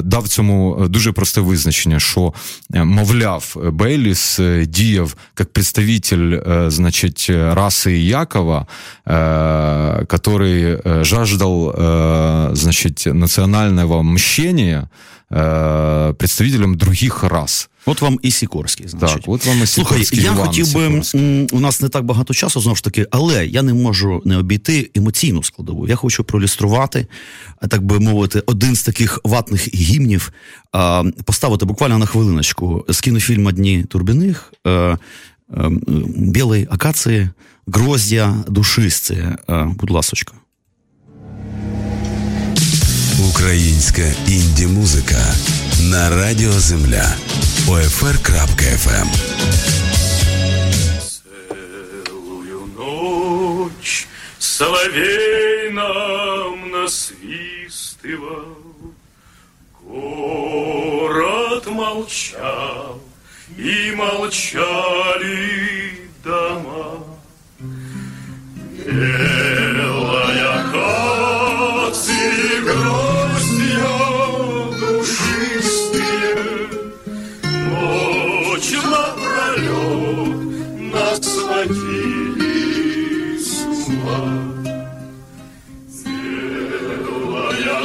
[SPEAKER 2] дав цьому дуже просте визначення, що мовляв, Бейліс діяв як представитель, значить, раси Якова, который Э, жаждал, э, значит, национального мщения э, представителям других рас.
[SPEAKER 1] От вам і Сікорський, значить.
[SPEAKER 2] Так, от вам і Сікорський.
[SPEAKER 1] Слухай, я Іван хотів би, у нас не так багато часу, знову ж таки, але я не можу не обійти емоційну складову. Я хочу проілюструвати, так би мовити, один з таких ватних гімнів, поставити буквально на хвилиночку з кінофільму Дні Турбіних, Білої акації, Гроздя душисці. Будь ласочка.
[SPEAKER 3] Українська інді музика на Радіо Земля OFR.FM
[SPEAKER 4] Целую ночь соловей нам насвистывал, Город молчал, и молчали дома. Белая акация гроздья душистые, Ночь напролет нас водили с ума. Белая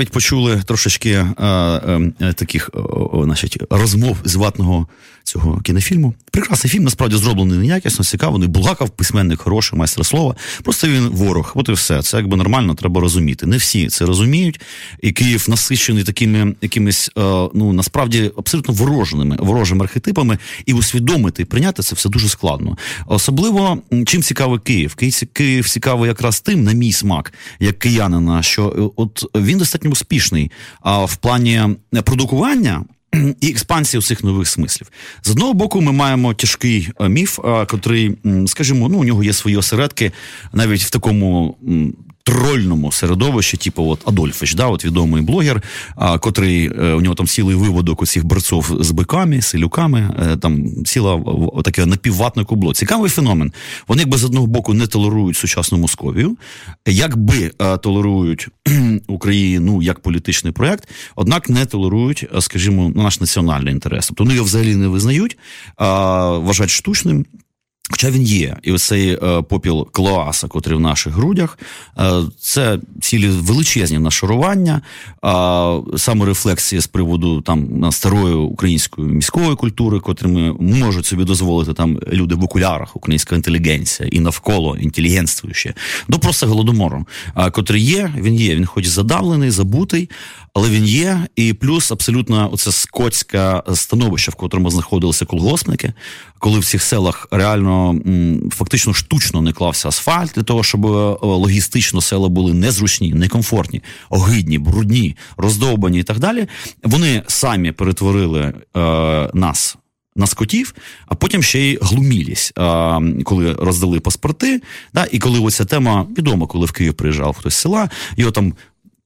[SPEAKER 1] навіть почули трошечки е, е, а, таких а, значить, розмов з ватного цього кінофільму. Прекрасний фільм, насправді зроблений неякісно, цікавий. Булгаков, письменник, хороший, майстер слова. Просто він ворог. От і все. Це якби нормально, треба розуміти. Не всі це розуміють. І Київ насичений такими якимись, ну насправді абсолютно вороженими ворожими архетипами, і усвідомити, прийняти це все дуже складно. Особливо чим цікавий Київ. Київ цікавий якраз тим, на мій смак, як киянина, що е, от він достатньо успішний. А в плані продукування. І експансія усіх нових смислів. З одного боку, ми маємо тяжкий е, міф, е, котрий, скажімо, ну у нього є свої осередки навіть в такому трольному середовищі, типу от Адольфич, да, от відомий блогер, а, котрий е, у нього там цілий виводок усіх борців з биками, селюками, е, там ціла таке напівватне кубло. Цікавий феномен. Вони якби з одного боку не толерують сучасну Московію, якби е, толерують Україну ну, як політичний проект, однак не толерують, скажімо, наш національний інтерес. Тобто вони його взагалі не визнають, а, вважають штучним. Хоча він є, і оцей е, попіл Клоаса, котрий в наших грудях, е, це цілі величезні нашарування, саморефлексія з приводу там старої української міської культури, котрими можуть собі дозволити там люди в окулярах, українська інтелігенція і навколо інтелігентствуюче, до просто голодомору, котрий є, він є. Він хоч задавлений, забутий, але він є. І плюс абсолютно оце скотське становище, в котрому знаходилися колгоспники, коли в цих селах реально фактично штучно не клався асфальт для того, щоб е, логістично села були незручні, некомфортні, огидні, брудні, роздовбані і так далі. Вони самі перетворили е, нас. На скотів, а потім ще й глумілість, коли роздали паспорти. Да, І коли оця тема відомо, коли в Київ приїжджав хтось з села, його там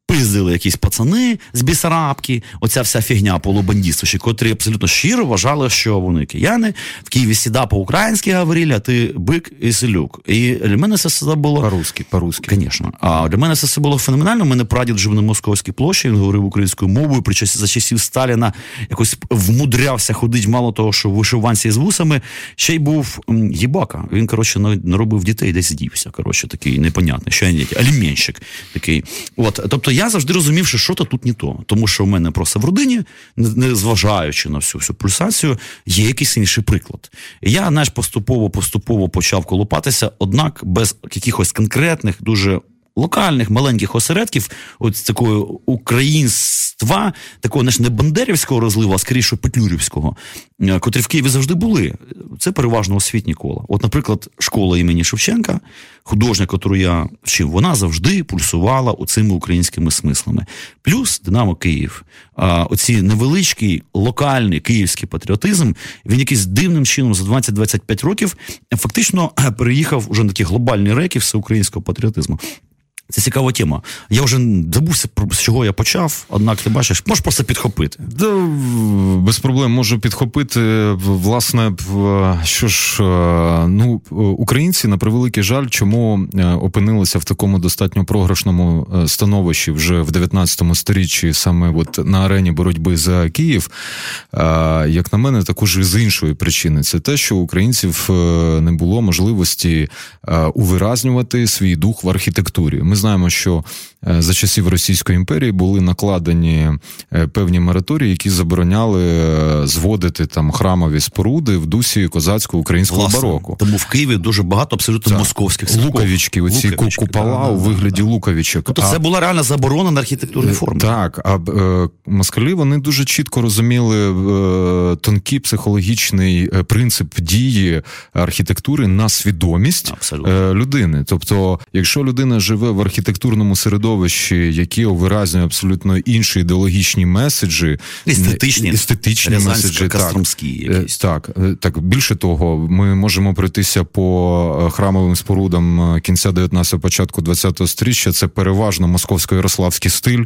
[SPEAKER 1] пиздили якісь пацани з бісарабки, оця вся фігня полубандістові, котрі абсолютно щиро вважали, що вони кияни в Києві сіда по-українськи говорили, а ти бик і селюк. І для мене це все було
[SPEAKER 2] по-русски, по-русски.
[SPEAKER 1] Звісно. А для мене це все було феноменально. У мене прадід жив на московській площі, він говорив українською мовою. При за часів Сталіна якось вмудрявся ходити мало того, що в вишиванці з вусами, ще й був їбака. Він, коротше, наробив дітей, десь дівся. Коротше, такий непонятний, що я аліменщик такий. От, тобто я завжди розумів, що що-то тут не то. Тому що в мене просто в родині, не зважаючи на всю всю пульсацію, є якийсь інший приклад. Я знаєш, поступово-поступово почав колупатися, однак без якихось конкретних, дуже локальних маленьких осередків, от українською єства, такого не бандерівського розливу, а скоріше петлюрівського, е, котрі в Києві завжди були. Це переважно освітні кола. От, наприклад, школа імені Шевченка, художня, яку я вчив, вона завжди пульсувала оцими українськими смислами. Плюс Динамо Київ. Оці невеличкий локальний київський патріотизм, він якийсь дивним чином за 20-25 років фактично переїхав уже на такі глобальні реки всеукраїнського патріотизму. Це цікава тема. Я вже забувся з чого я почав, однак ти бачиш, можеш просто підхопити.
[SPEAKER 2] Да, без проблем можу підхопити. Власне, що ж, е, ну, українці на превеликий жаль, чому е, опинилися в такому достатньо програшному е, становищі вже в 19 сторіччі, саме от на арені боротьби за Київ. Як на мене, також і з іншої причини, це те, що українців не було можливості увиразнювати свій дух в архітектурі. Ми знаємо, що е, за часів Російської імперії були накладені е, певні мораторії, які забороняли е, зводити там храмові споруди в дусі козацького українського Власне, бароку.
[SPEAKER 1] Тому в Києві дуже багато абсолютно так. московських церков.
[SPEAKER 2] Луковички, оці Луковички, купола да, у вигляді да, луковичок.
[SPEAKER 1] Тобто це була реальна заборона на архітектурні форми.
[SPEAKER 2] Так, а е, москалі вони дуже чітко розуміли е, тонкий психологічний принцип дії архітектури на свідомість Абсолютно. людини. Тобто, якщо людина живе в архітектурному середовищі, які овиразнює абсолютно інші ідеологічні меседжі,
[SPEAKER 1] естетичні
[SPEAKER 2] естетичні меседжі. Так,
[SPEAKER 1] е,
[SPEAKER 2] так, е, так більше того, ми можемо пройтися по е, храмовим спорудам кінця 19-го, початку 20-го сторіччя. Це переважно московсько-ярославський стиль,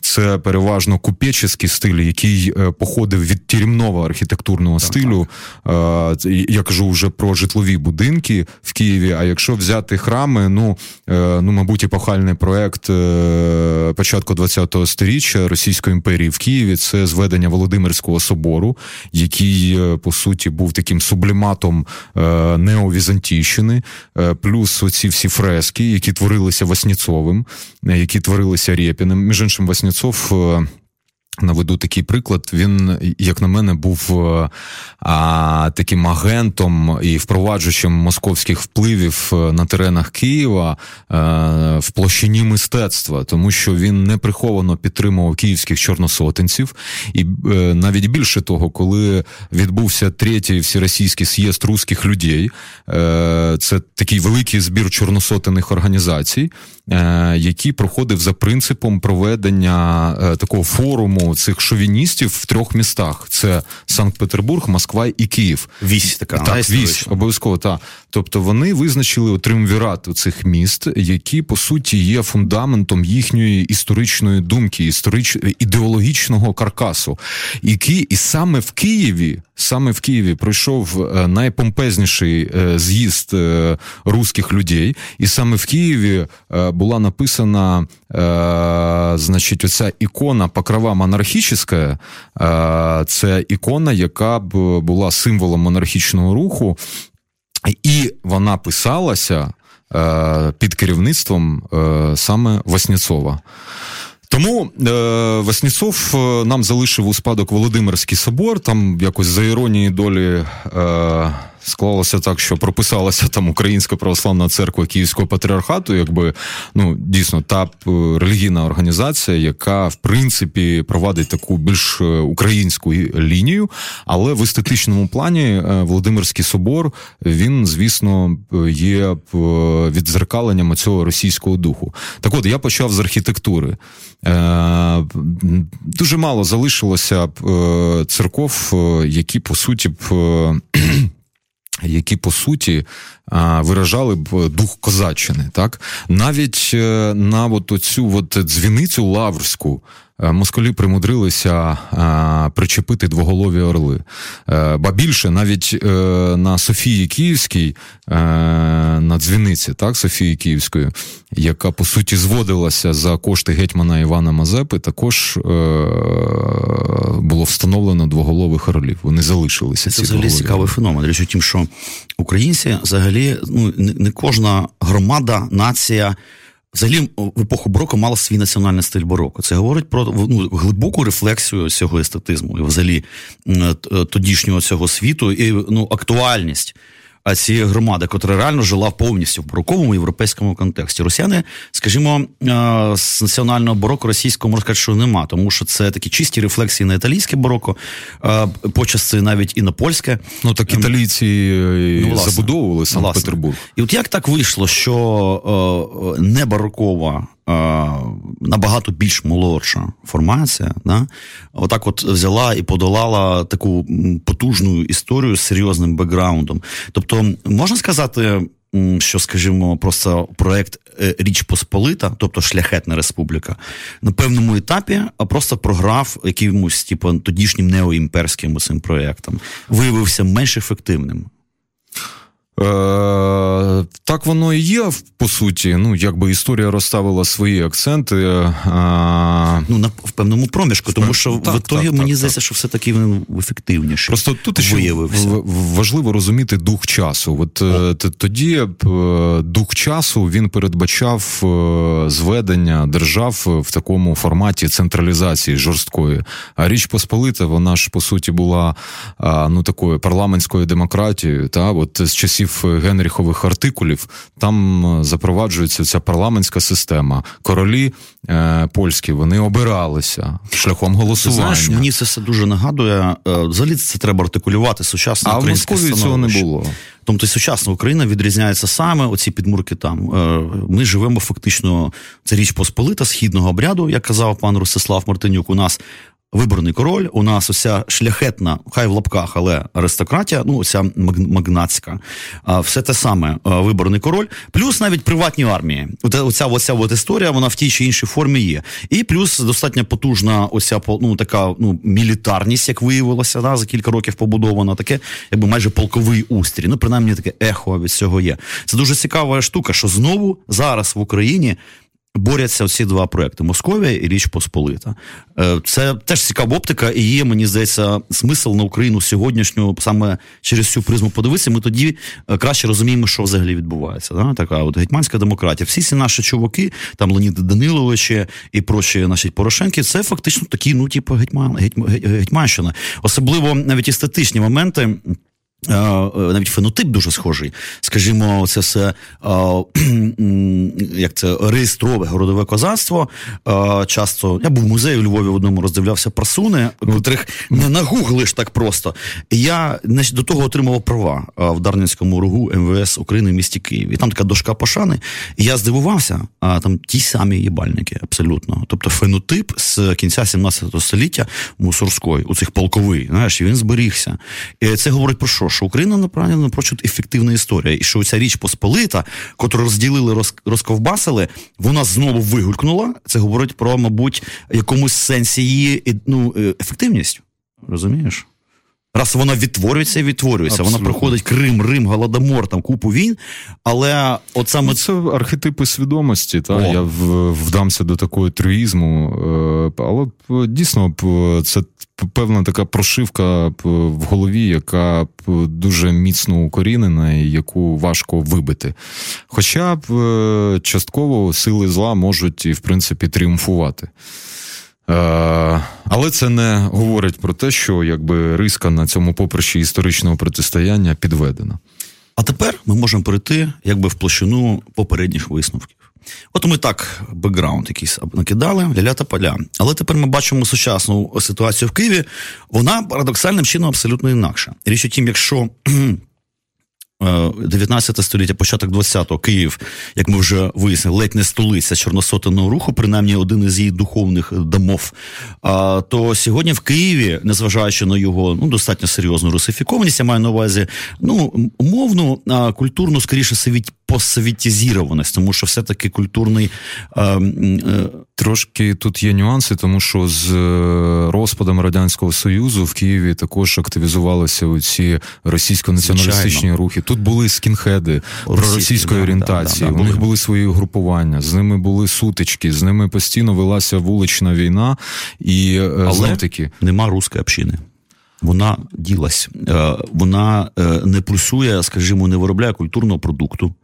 [SPEAKER 2] це переважно купеческий стиль, який походив від тюремного архітектурного так, стилю. Так. Я кажу вже про житлові будинки в Києві. А якщо взяти храми, ну ну мабуть, епохальний проект е, початку ХХ століття Російської імперії в Києві це зведення Володимирського собору, який е, по суті був таким субліматом е, неовізантійщини, плюс оці всі фрески, які творилися Васніцовим, які творилися Рєпіним. Між іншим, Васніцов Наведу такий приклад. Він, як на мене, був е, а, таким агентом і впроваджувачем московських впливів е, на теренах Києва а, е, в площині мистецтва, тому що він неприховано підтримував київських чорносотенців, і а, навіть більше того, коли відбувся третій всеросійський з'їзд русських людей, це такий великий збір чорносотених організацій, який проходив за принципом проведення такого форуму цих шовіністів в трьох містах: це Санкт-Петербург, Москва і Київ.
[SPEAKER 1] Вісь така
[SPEAKER 2] так, вісь, обов'язково так. Тобто вони визначили триумвірат цих міст, які по суті є фундаментом їхньої історичної думки, історич... ідеологічного каркасу, які і саме в Києві, саме в Києві пройшов е, найпомпезніший е, з'їзд е, русських людей, і саме в Києві була написана, значить, оця ікона покрова монархічна, це ікона, яка б була символом монархічного руху. І вона писалася е, під керівництвом е, саме Васнєцова. Тому е, Васніцов е, нам залишив у спадок Володимирський собор, там якось за іронії долі. Е, склалося так, що прописалася там Українська православна церква Київського патріархату, якби ну дійсно та релігійна організація, яка в принципі провадить таку більш е, українську лінію, але в естетичному плані е, Володимирський собор він, звісно, є відзеркаленням цього російського духу. Так от я почав з архітектури. Е, дуже мало залишилося церков, які по суті які по суті виражали б дух козаччини, так навіть е, на от оцю от дзвіницю лаврську Е, москалі примудрилися е, причепити двоголові орли. Е, ба більше навіть на Софії Київській, на дзвіниці, так, Софії Київської, яка по суті зводилася за кошти гетьмана Івана Мазепи, також було встановлено двоголових орлів. Вони залишилися.
[SPEAKER 1] Це взагалі цікавий феномен. Річ у тім, що українці взагалі ну не кожна громада, нація. Взагалі, в епоху бароко мала свій національний стиль бароко. Це говорить про ну, глибоку рефлексію цього естетизму і взагалі тодішнього цього світу і ну, актуальність цієї громади, котра реально жила повністю в бароковому європейському контексті. Росіяни, скажімо, з національного бароко російського можна сказати, що нема, тому що це такі чисті рефлексії на італійське бароко, почасти навіть і на польське.
[SPEAKER 2] Ну так ем, італійці ну, забудовували санкт Петербург.
[SPEAKER 1] І от як так вийшло, що не барокова набагато більш молодша формація, да, отак от взяла і подолала таку потужну історію з серйозним бекграундом. Тобто, можна сказати, що, скажімо, просто проект е, Річ Посполита, тобто Шляхетна Республіка, на певному етапі просто програв якимось, типу, тодішнім неоімперським цим проєктом, виявився менш ефективним.
[SPEAKER 2] Е, Так воно і є, по суті. Ну, якби історія розставила свої акценти. Е,
[SPEAKER 1] ну, на, в певному проміжку, тому що так, в ітогі так, мені так, здається, що все-таки він ефективніше.
[SPEAKER 2] Просто тут ще важливо розуміти дух часу. От О. Е, тоді е, дух часу він передбачав зведення держав в такому форматі централізації жорсткої. А Річ Посполита, вона ж по суті була ну такою парламентською демократією. Та от з часів часів Генріхових артикулів там е, запроваджується ця парламентська система. Королі е, польські вони обиралися шляхом голосування.
[SPEAKER 1] Знаєш, Мені це все дуже нагадує. Е, взагалі це треба артикулювати сучасне
[SPEAKER 2] А в Московії цього не було.
[SPEAKER 1] Тобто сучасна Україна відрізняється саме оці підмурки там. Е, ми живемо фактично, це річ Посполита східного обряду, як казав пан Ростислав Мартинюк. У нас виборний король. У нас ося шляхетна, хай в лапках, але аристократія, ну оця магнатська, все те саме виборний король, плюс навіть приватні армії. Оця оця от історія, вона в тій чи іншій формі є. І плюс достатньо потужна оця ну, така ну, мілітарність, як виявилося, да, за кілька років побудована, таке, якби майже полковий устрій. Ну, принаймні таке ехо від цього є. Це дуже цікава штука, що знову зараз в Україні борються ці два проекти Московія і Річ Посполита. Е, це теж цікава оптика, і є, мені здається, смисл на Україну сьогоднішню саме через цю призму подивитися. Ми тоді е, краще розуміємо, що взагалі відбувається. Да? Така от гетьманська демократія. Всі ці наші чуваки, там Леонід Даниловичі і прочі наші Порошенки, це фактично такі, ну, типу, гетьман, гетьманщина. Особливо навіть естетичні моменти. Е, навіть фенотип дуже схожий. Скажімо, це все як це реєстрове городове козацтво. Часто я був в музеї у Львові в одному роздивлявся прасуни, котрих не нагуглиш так просто. Я до того отримував права в Дарницькому ругу МВС України в місті Києві. І там така дошка пошани. І я здивувався, а там ті самі їбальники, абсолютно. Тобто фенотип з кінця 17 століття мусорської, у цих полковий, знаєш, він зберігся. І це говорить про що? Що Україна направлена напрочуд ефективна історія, і що ця річ Посполита, котру розділили, роз, розковбасили, вона знову вигулькнула. Це говорить про, мабуть, якомусь сенсі її ну, е, ефективність. Розумієш? Раз вона відтворюється відтворюється. Абсолютно. Вона проходить Крим, Рим, Голодомор, там купу війн. Але от саме ну,
[SPEAKER 2] це архетипи свідомості. Та О. я вдамся до такого трюїзму. Е, але дійсно це певна така прошивка в голові, яка дуже міцно укорінена і яку важко вибити. Хоча б е, частково сили зла можуть і в принципі тріумфувати. Е, але це не говорить про те, що якби риска на цьому поприщі історичного протистояння підведена.
[SPEAKER 1] А тепер ми можемо перейти якби в площину попередніх висновків. От ми так бекграунд якийсь накидали, ля-ля та поля. Але тепер ми бачимо сучасну ситуацію в Києві. Вона парадоксальним чином абсолютно інакша. Річ у тім, якщо 19 е, століття, початок 20-го, Київ, як ми вже вияснили, ледь не столиця чорносотеного руху, принаймні один із її духовних домов. А, То сьогодні в Києві, незважаючи на його ну, достатньо серйозну русифікованість, я маю на увазі ну, умовну, культурну, скоріше посовітізірованість, тому що все-таки культурний. Е,
[SPEAKER 2] е, Трошки тут є нюанси, тому що з е, розпадом радянського союзу в Києві також активізувалися ці російсько-націоналістичні рухи. Тут були скінхеди проросійської да, орієнтації. Да, да, У них були свої угрупування, з ними були сутички, з ними постійно велася вулична війна, і е, Але знов таки
[SPEAKER 1] нема руської общини вона ділась, е, вона е, не пульсує, скажімо, не виробляє культурного продукту.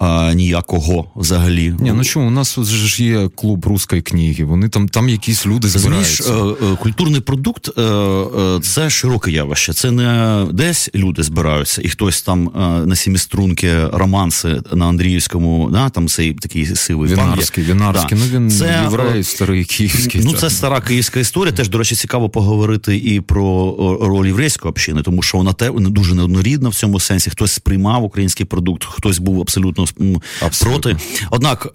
[SPEAKER 1] А, ніякого взагалі.
[SPEAKER 2] Ні, ну чому, у нас ж є клуб руської книги, вони там там якісь люди збираються.
[SPEAKER 1] Знаєш, культурний продукт це широке явище. Це не десь люди збираються, і хтось там на сіміструнки романси на Андріївському, да, там цей такий сивий
[SPEAKER 2] Вінарський, Вінарський,
[SPEAKER 1] да.
[SPEAKER 2] ну він це, єврей, старий київський.
[SPEAKER 1] Ну, це стара київська історія. Теж, до речі, цікаво поговорити і про роль єврейської общини, тому що вона те дуже неоднорідна в цьому сенсі. Хтось сприймав український продукт, хтось був абсолютно, абсолютно. проти. Однак.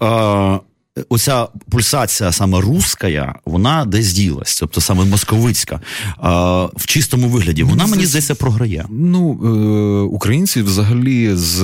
[SPEAKER 1] Оця пульсація саме руська, вона десь ділась, тобто саме московицька, в чистому вигляді. Вона мені здається програє.
[SPEAKER 2] Ну е, українці взагалі з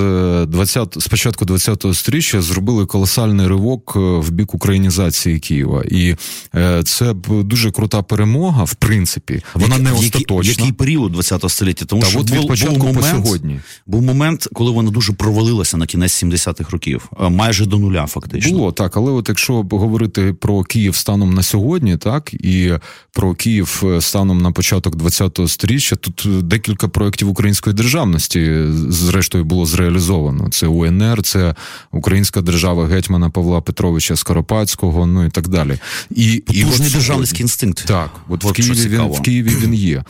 [SPEAKER 2] 20, з початку 20-го сторіччя зробили колосальний ривок е, в бік українізації Києва, і е, це дуже крута перемога, в принципі. Вона
[SPEAKER 1] Які,
[SPEAKER 2] не остаточна.
[SPEAKER 1] Який період 20-го століття? Тому
[SPEAKER 2] Та
[SPEAKER 1] що
[SPEAKER 2] от
[SPEAKER 1] був,
[SPEAKER 2] початку
[SPEAKER 1] був момент,
[SPEAKER 2] по сьогодні
[SPEAKER 1] був момент, коли вона дуже провалилася на кінець 70-х років, майже до нуля, фактично.
[SPEAKER 2] Було так, але от якщо говорити про Київ станом на сьогодні, так і про Київ станом на початок 20-го сторіччя, тут декілька проєктів української державності зрештою було зреалізовано. Це УНР, це Українська держава гетьмана Павла Петровича Скоропадського, ну і так далі. І
[SPEAKER 1] Потужний і державницький інстинкт.
[SPEAKER 2] Так, от, от в Києві він в Києві він є.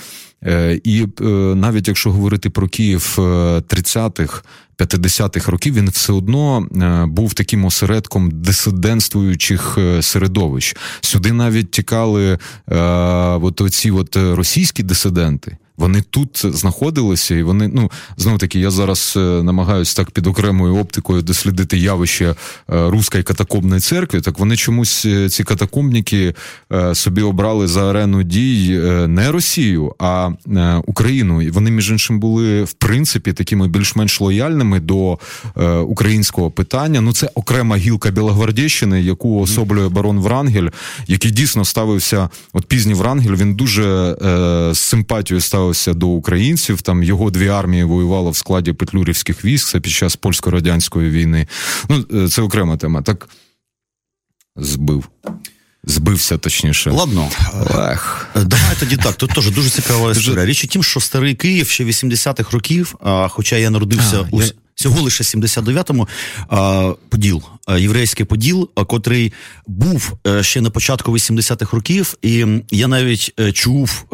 [SPEAKER 2] Е, і е, навіть якщо говорити про Київ 30-х, е, 50-х років, він все одно був таким осередком дисидентствуючих середовищ. Сюди навіть тікали от оці от російські дисиденти. Вони тут знаходилися, і вони ну знову таки, я зараз е, намагаюся так під окремою оптикою дослідити явище е, руської катакомбної церкви. Так вони чомусь е, ці катакомбніки собі обрали за арену дій не Росію, а Україну. І вони між іншим були в принципі такими більш-менш лояльними до українського питання. Ну це окрема гілка Білогвардійщини, яку особлює барон Врангель, який дійсно ставився. От пізній Врангель він дуже з симпатією ставив ставився до українців. Там його дві армії воювали в складі петлюрівських військ це під час польсько-радянської війни. Ну, е, це окрема тема. Так збив. Збився точніше.
[SPEAKER 1] Ладно. Ех. Давай тоді так. Тут теж дуже цікава історія. Річ у тім, що старий Київ ще 80-х років, хоча я народився а, у. Я всього лише 79-му поділ, єврейський поділ, котрий був е, ще на початку 80-х років, і я навіть е, чув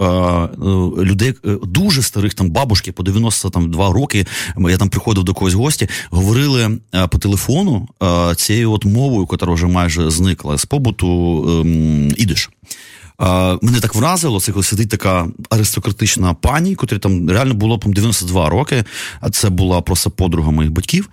[SPEAKER 1] ну, людей е, дуже старих там бабушки по 92 роки. Я там приходив до когось гості, говорили по телефону цією от мовою, яка вже майже зникла з побуту ем, ідиш. Мене так вразило, це коли сидить така аристократична пані, котрі там реально було там 92 роки. А це була просто подруга моїх батьків,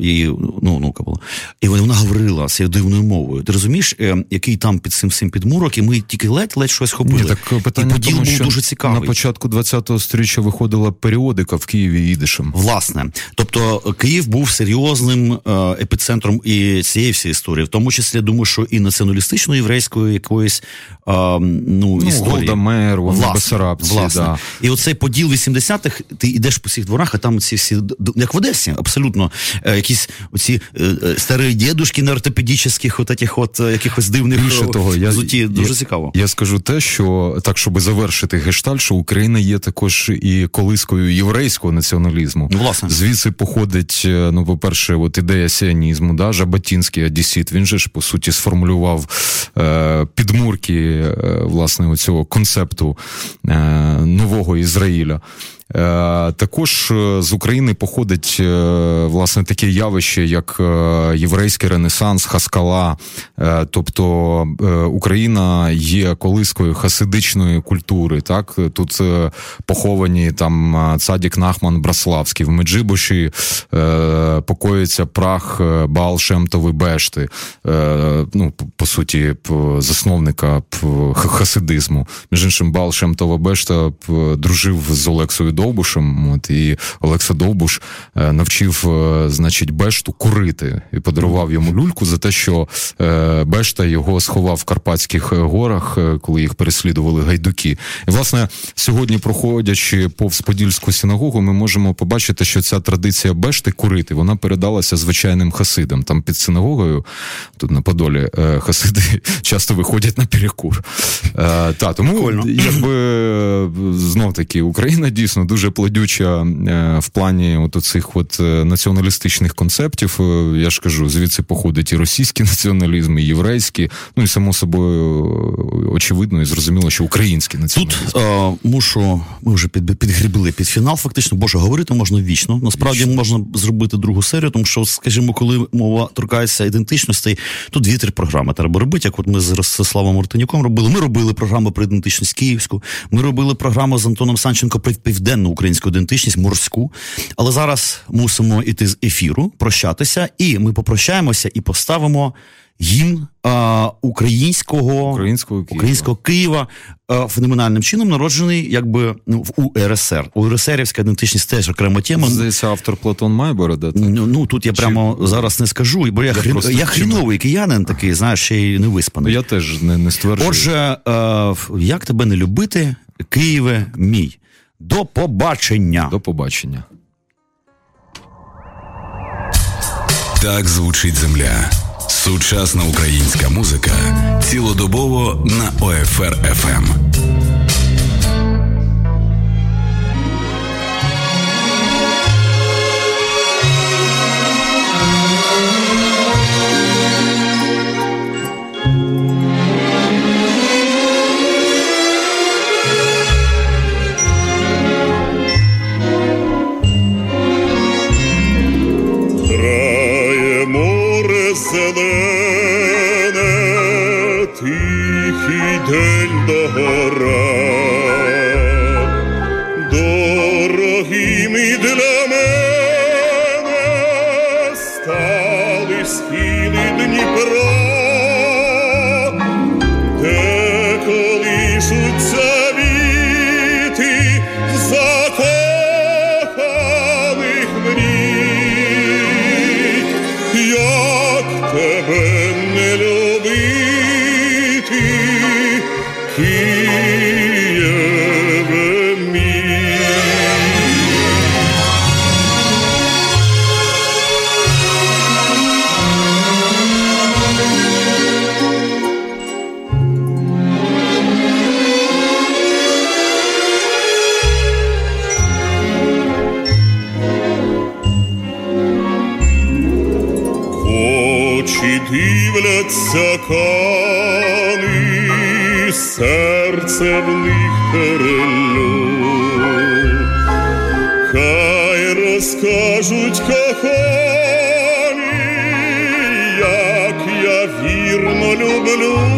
[SPEAKER 1] її ну, онука була. І вона говорила цією дивною мовою. Ти розумієш, е, який там під цим всім підмурок, і ми тільки ледь-ледь щось хопили.
[SPEAKER 2] Ні, так питання
[SPEAKER 1] і поділ
[SPEAKER 2] тому,
[SPEAKER 1] був
[SPEAKER 2] що
[SPEAKER 1] дуже цікавий.
[SPEAKER 2] На початку 20-го сторіччя виходила періодика в Києві ідишем.
[SPEAKER 1] Власне, тобто Київ був серйозним е, епіцентром і цієї всієї історії, в тому числі думаю, що і націоналістичної єврейської якоїсь ну, ну історії.
[SPEAKER 2] Голдамер, Бесарабці, власне. Да.
[SPEAKER 1] І оцей поділ 80-х, ти йдеш по всіх дворах, а там ці всі, як в Одесі, абсолютно е, якісь оці е, е, старі дідушки на ортопедичних, от этих от якихось дивних
[SPEAKER 2] Більше того, я,
[SPEAKER 1] зуті, дуже
[SPEAKER 2] я,
[SPEAKER 1] цікаво.
[SPEAKER 2] Я скажу те, що так, щоб завершити гешталь, що Україна є також і колискою єврейського націоналізму.
[SPEAKER 1] Ну, власне.
[SPEAKER 2] Звідси походить, ну, по-перше, от ідея сіонізму, да, Жаботінський одесіт, він же ж по суті сформулював е, підмурки власне оцього концепту е, нового Ізраїля. Е, також е, з України походить власне таке явище, як єврейський ренесанс, хаскала. Тобто Україна є колискою хасидичної культури. Так тут поховані там Цадік Нахман Браславський в Меджибуші покоїться прах Баал Шемтови Бешти. Ну, по суті, засновника хасидизму. Між іншим, Бал Шемтова Бешта дружив з Олексою Довбушем. От і Олекса Довбуш е, навчив, е, значить, Бешту курити і подарував йому люльку за те, що е, Бешта його сховав в Карпатських горах, коли їх переслідували гайдуки. І власне сьогодні, проходячи повз Подільську синагогу, ми можемо побачити, що ця традиція Бешти курити вона передалася звичайним хасидам. Там під синагогою, тут на Подолі, хасиди часто виходять на перекур. Та, тому якби знов таки Україна дійсно дуже плодюча е, в плані от оцих от е, націоналістичних концептів. Я ж кажу, звідси походить і російський націоналізм, і єврейський. Ну і само собою очевидно і зрозуміло, що український націоналізм.
[SPEAKER 1] Тут е, мушу, ми вже під, підгрібли під фінал. Фактично, боже, говорити можна вічно. Насправді вічно. можна зробити другу серію, тому що, скажімо, коли мова торкається ідентичностей, тут дві-три програми треба робити. Як от ми з Ростиславом Мартинюком робили. Ми робили програму про ідентичність київську. Ми робили програму з Антоном Санченко про південну українську ідентичність, морську. Але зараз мусимо іти з ефіру, прощатися, і ми попрощаємося і поставимо гімн а, українського
[SPEAKER 2] українського Києва,
[SPEAKER 1] українського Києва а, феноменальним чином народжений якби ну, в УРСР. УРСРівська ідентичність теж окрема тема.
[SPEAKER 2] Здається, автор Платон Майборода.
[SPEAKER 1] Ну, ну тут я Чи... прямо зараз не скажу, бо я, я, хрін... я хріновий киянин такий, знаєш, ще й не виспаний.
[SPEAKER 2] Я теж не, не стверджую.
[SPEAKER 1] Отже, а, як тебе не любити, Києве мій? До побачення.
[SPEAKER 2] До побачення.
[SPEAKER 3] Так звучить земля. Сучасна українська музика цілодобово на ОФР
[SPEAKER 5] Lulu.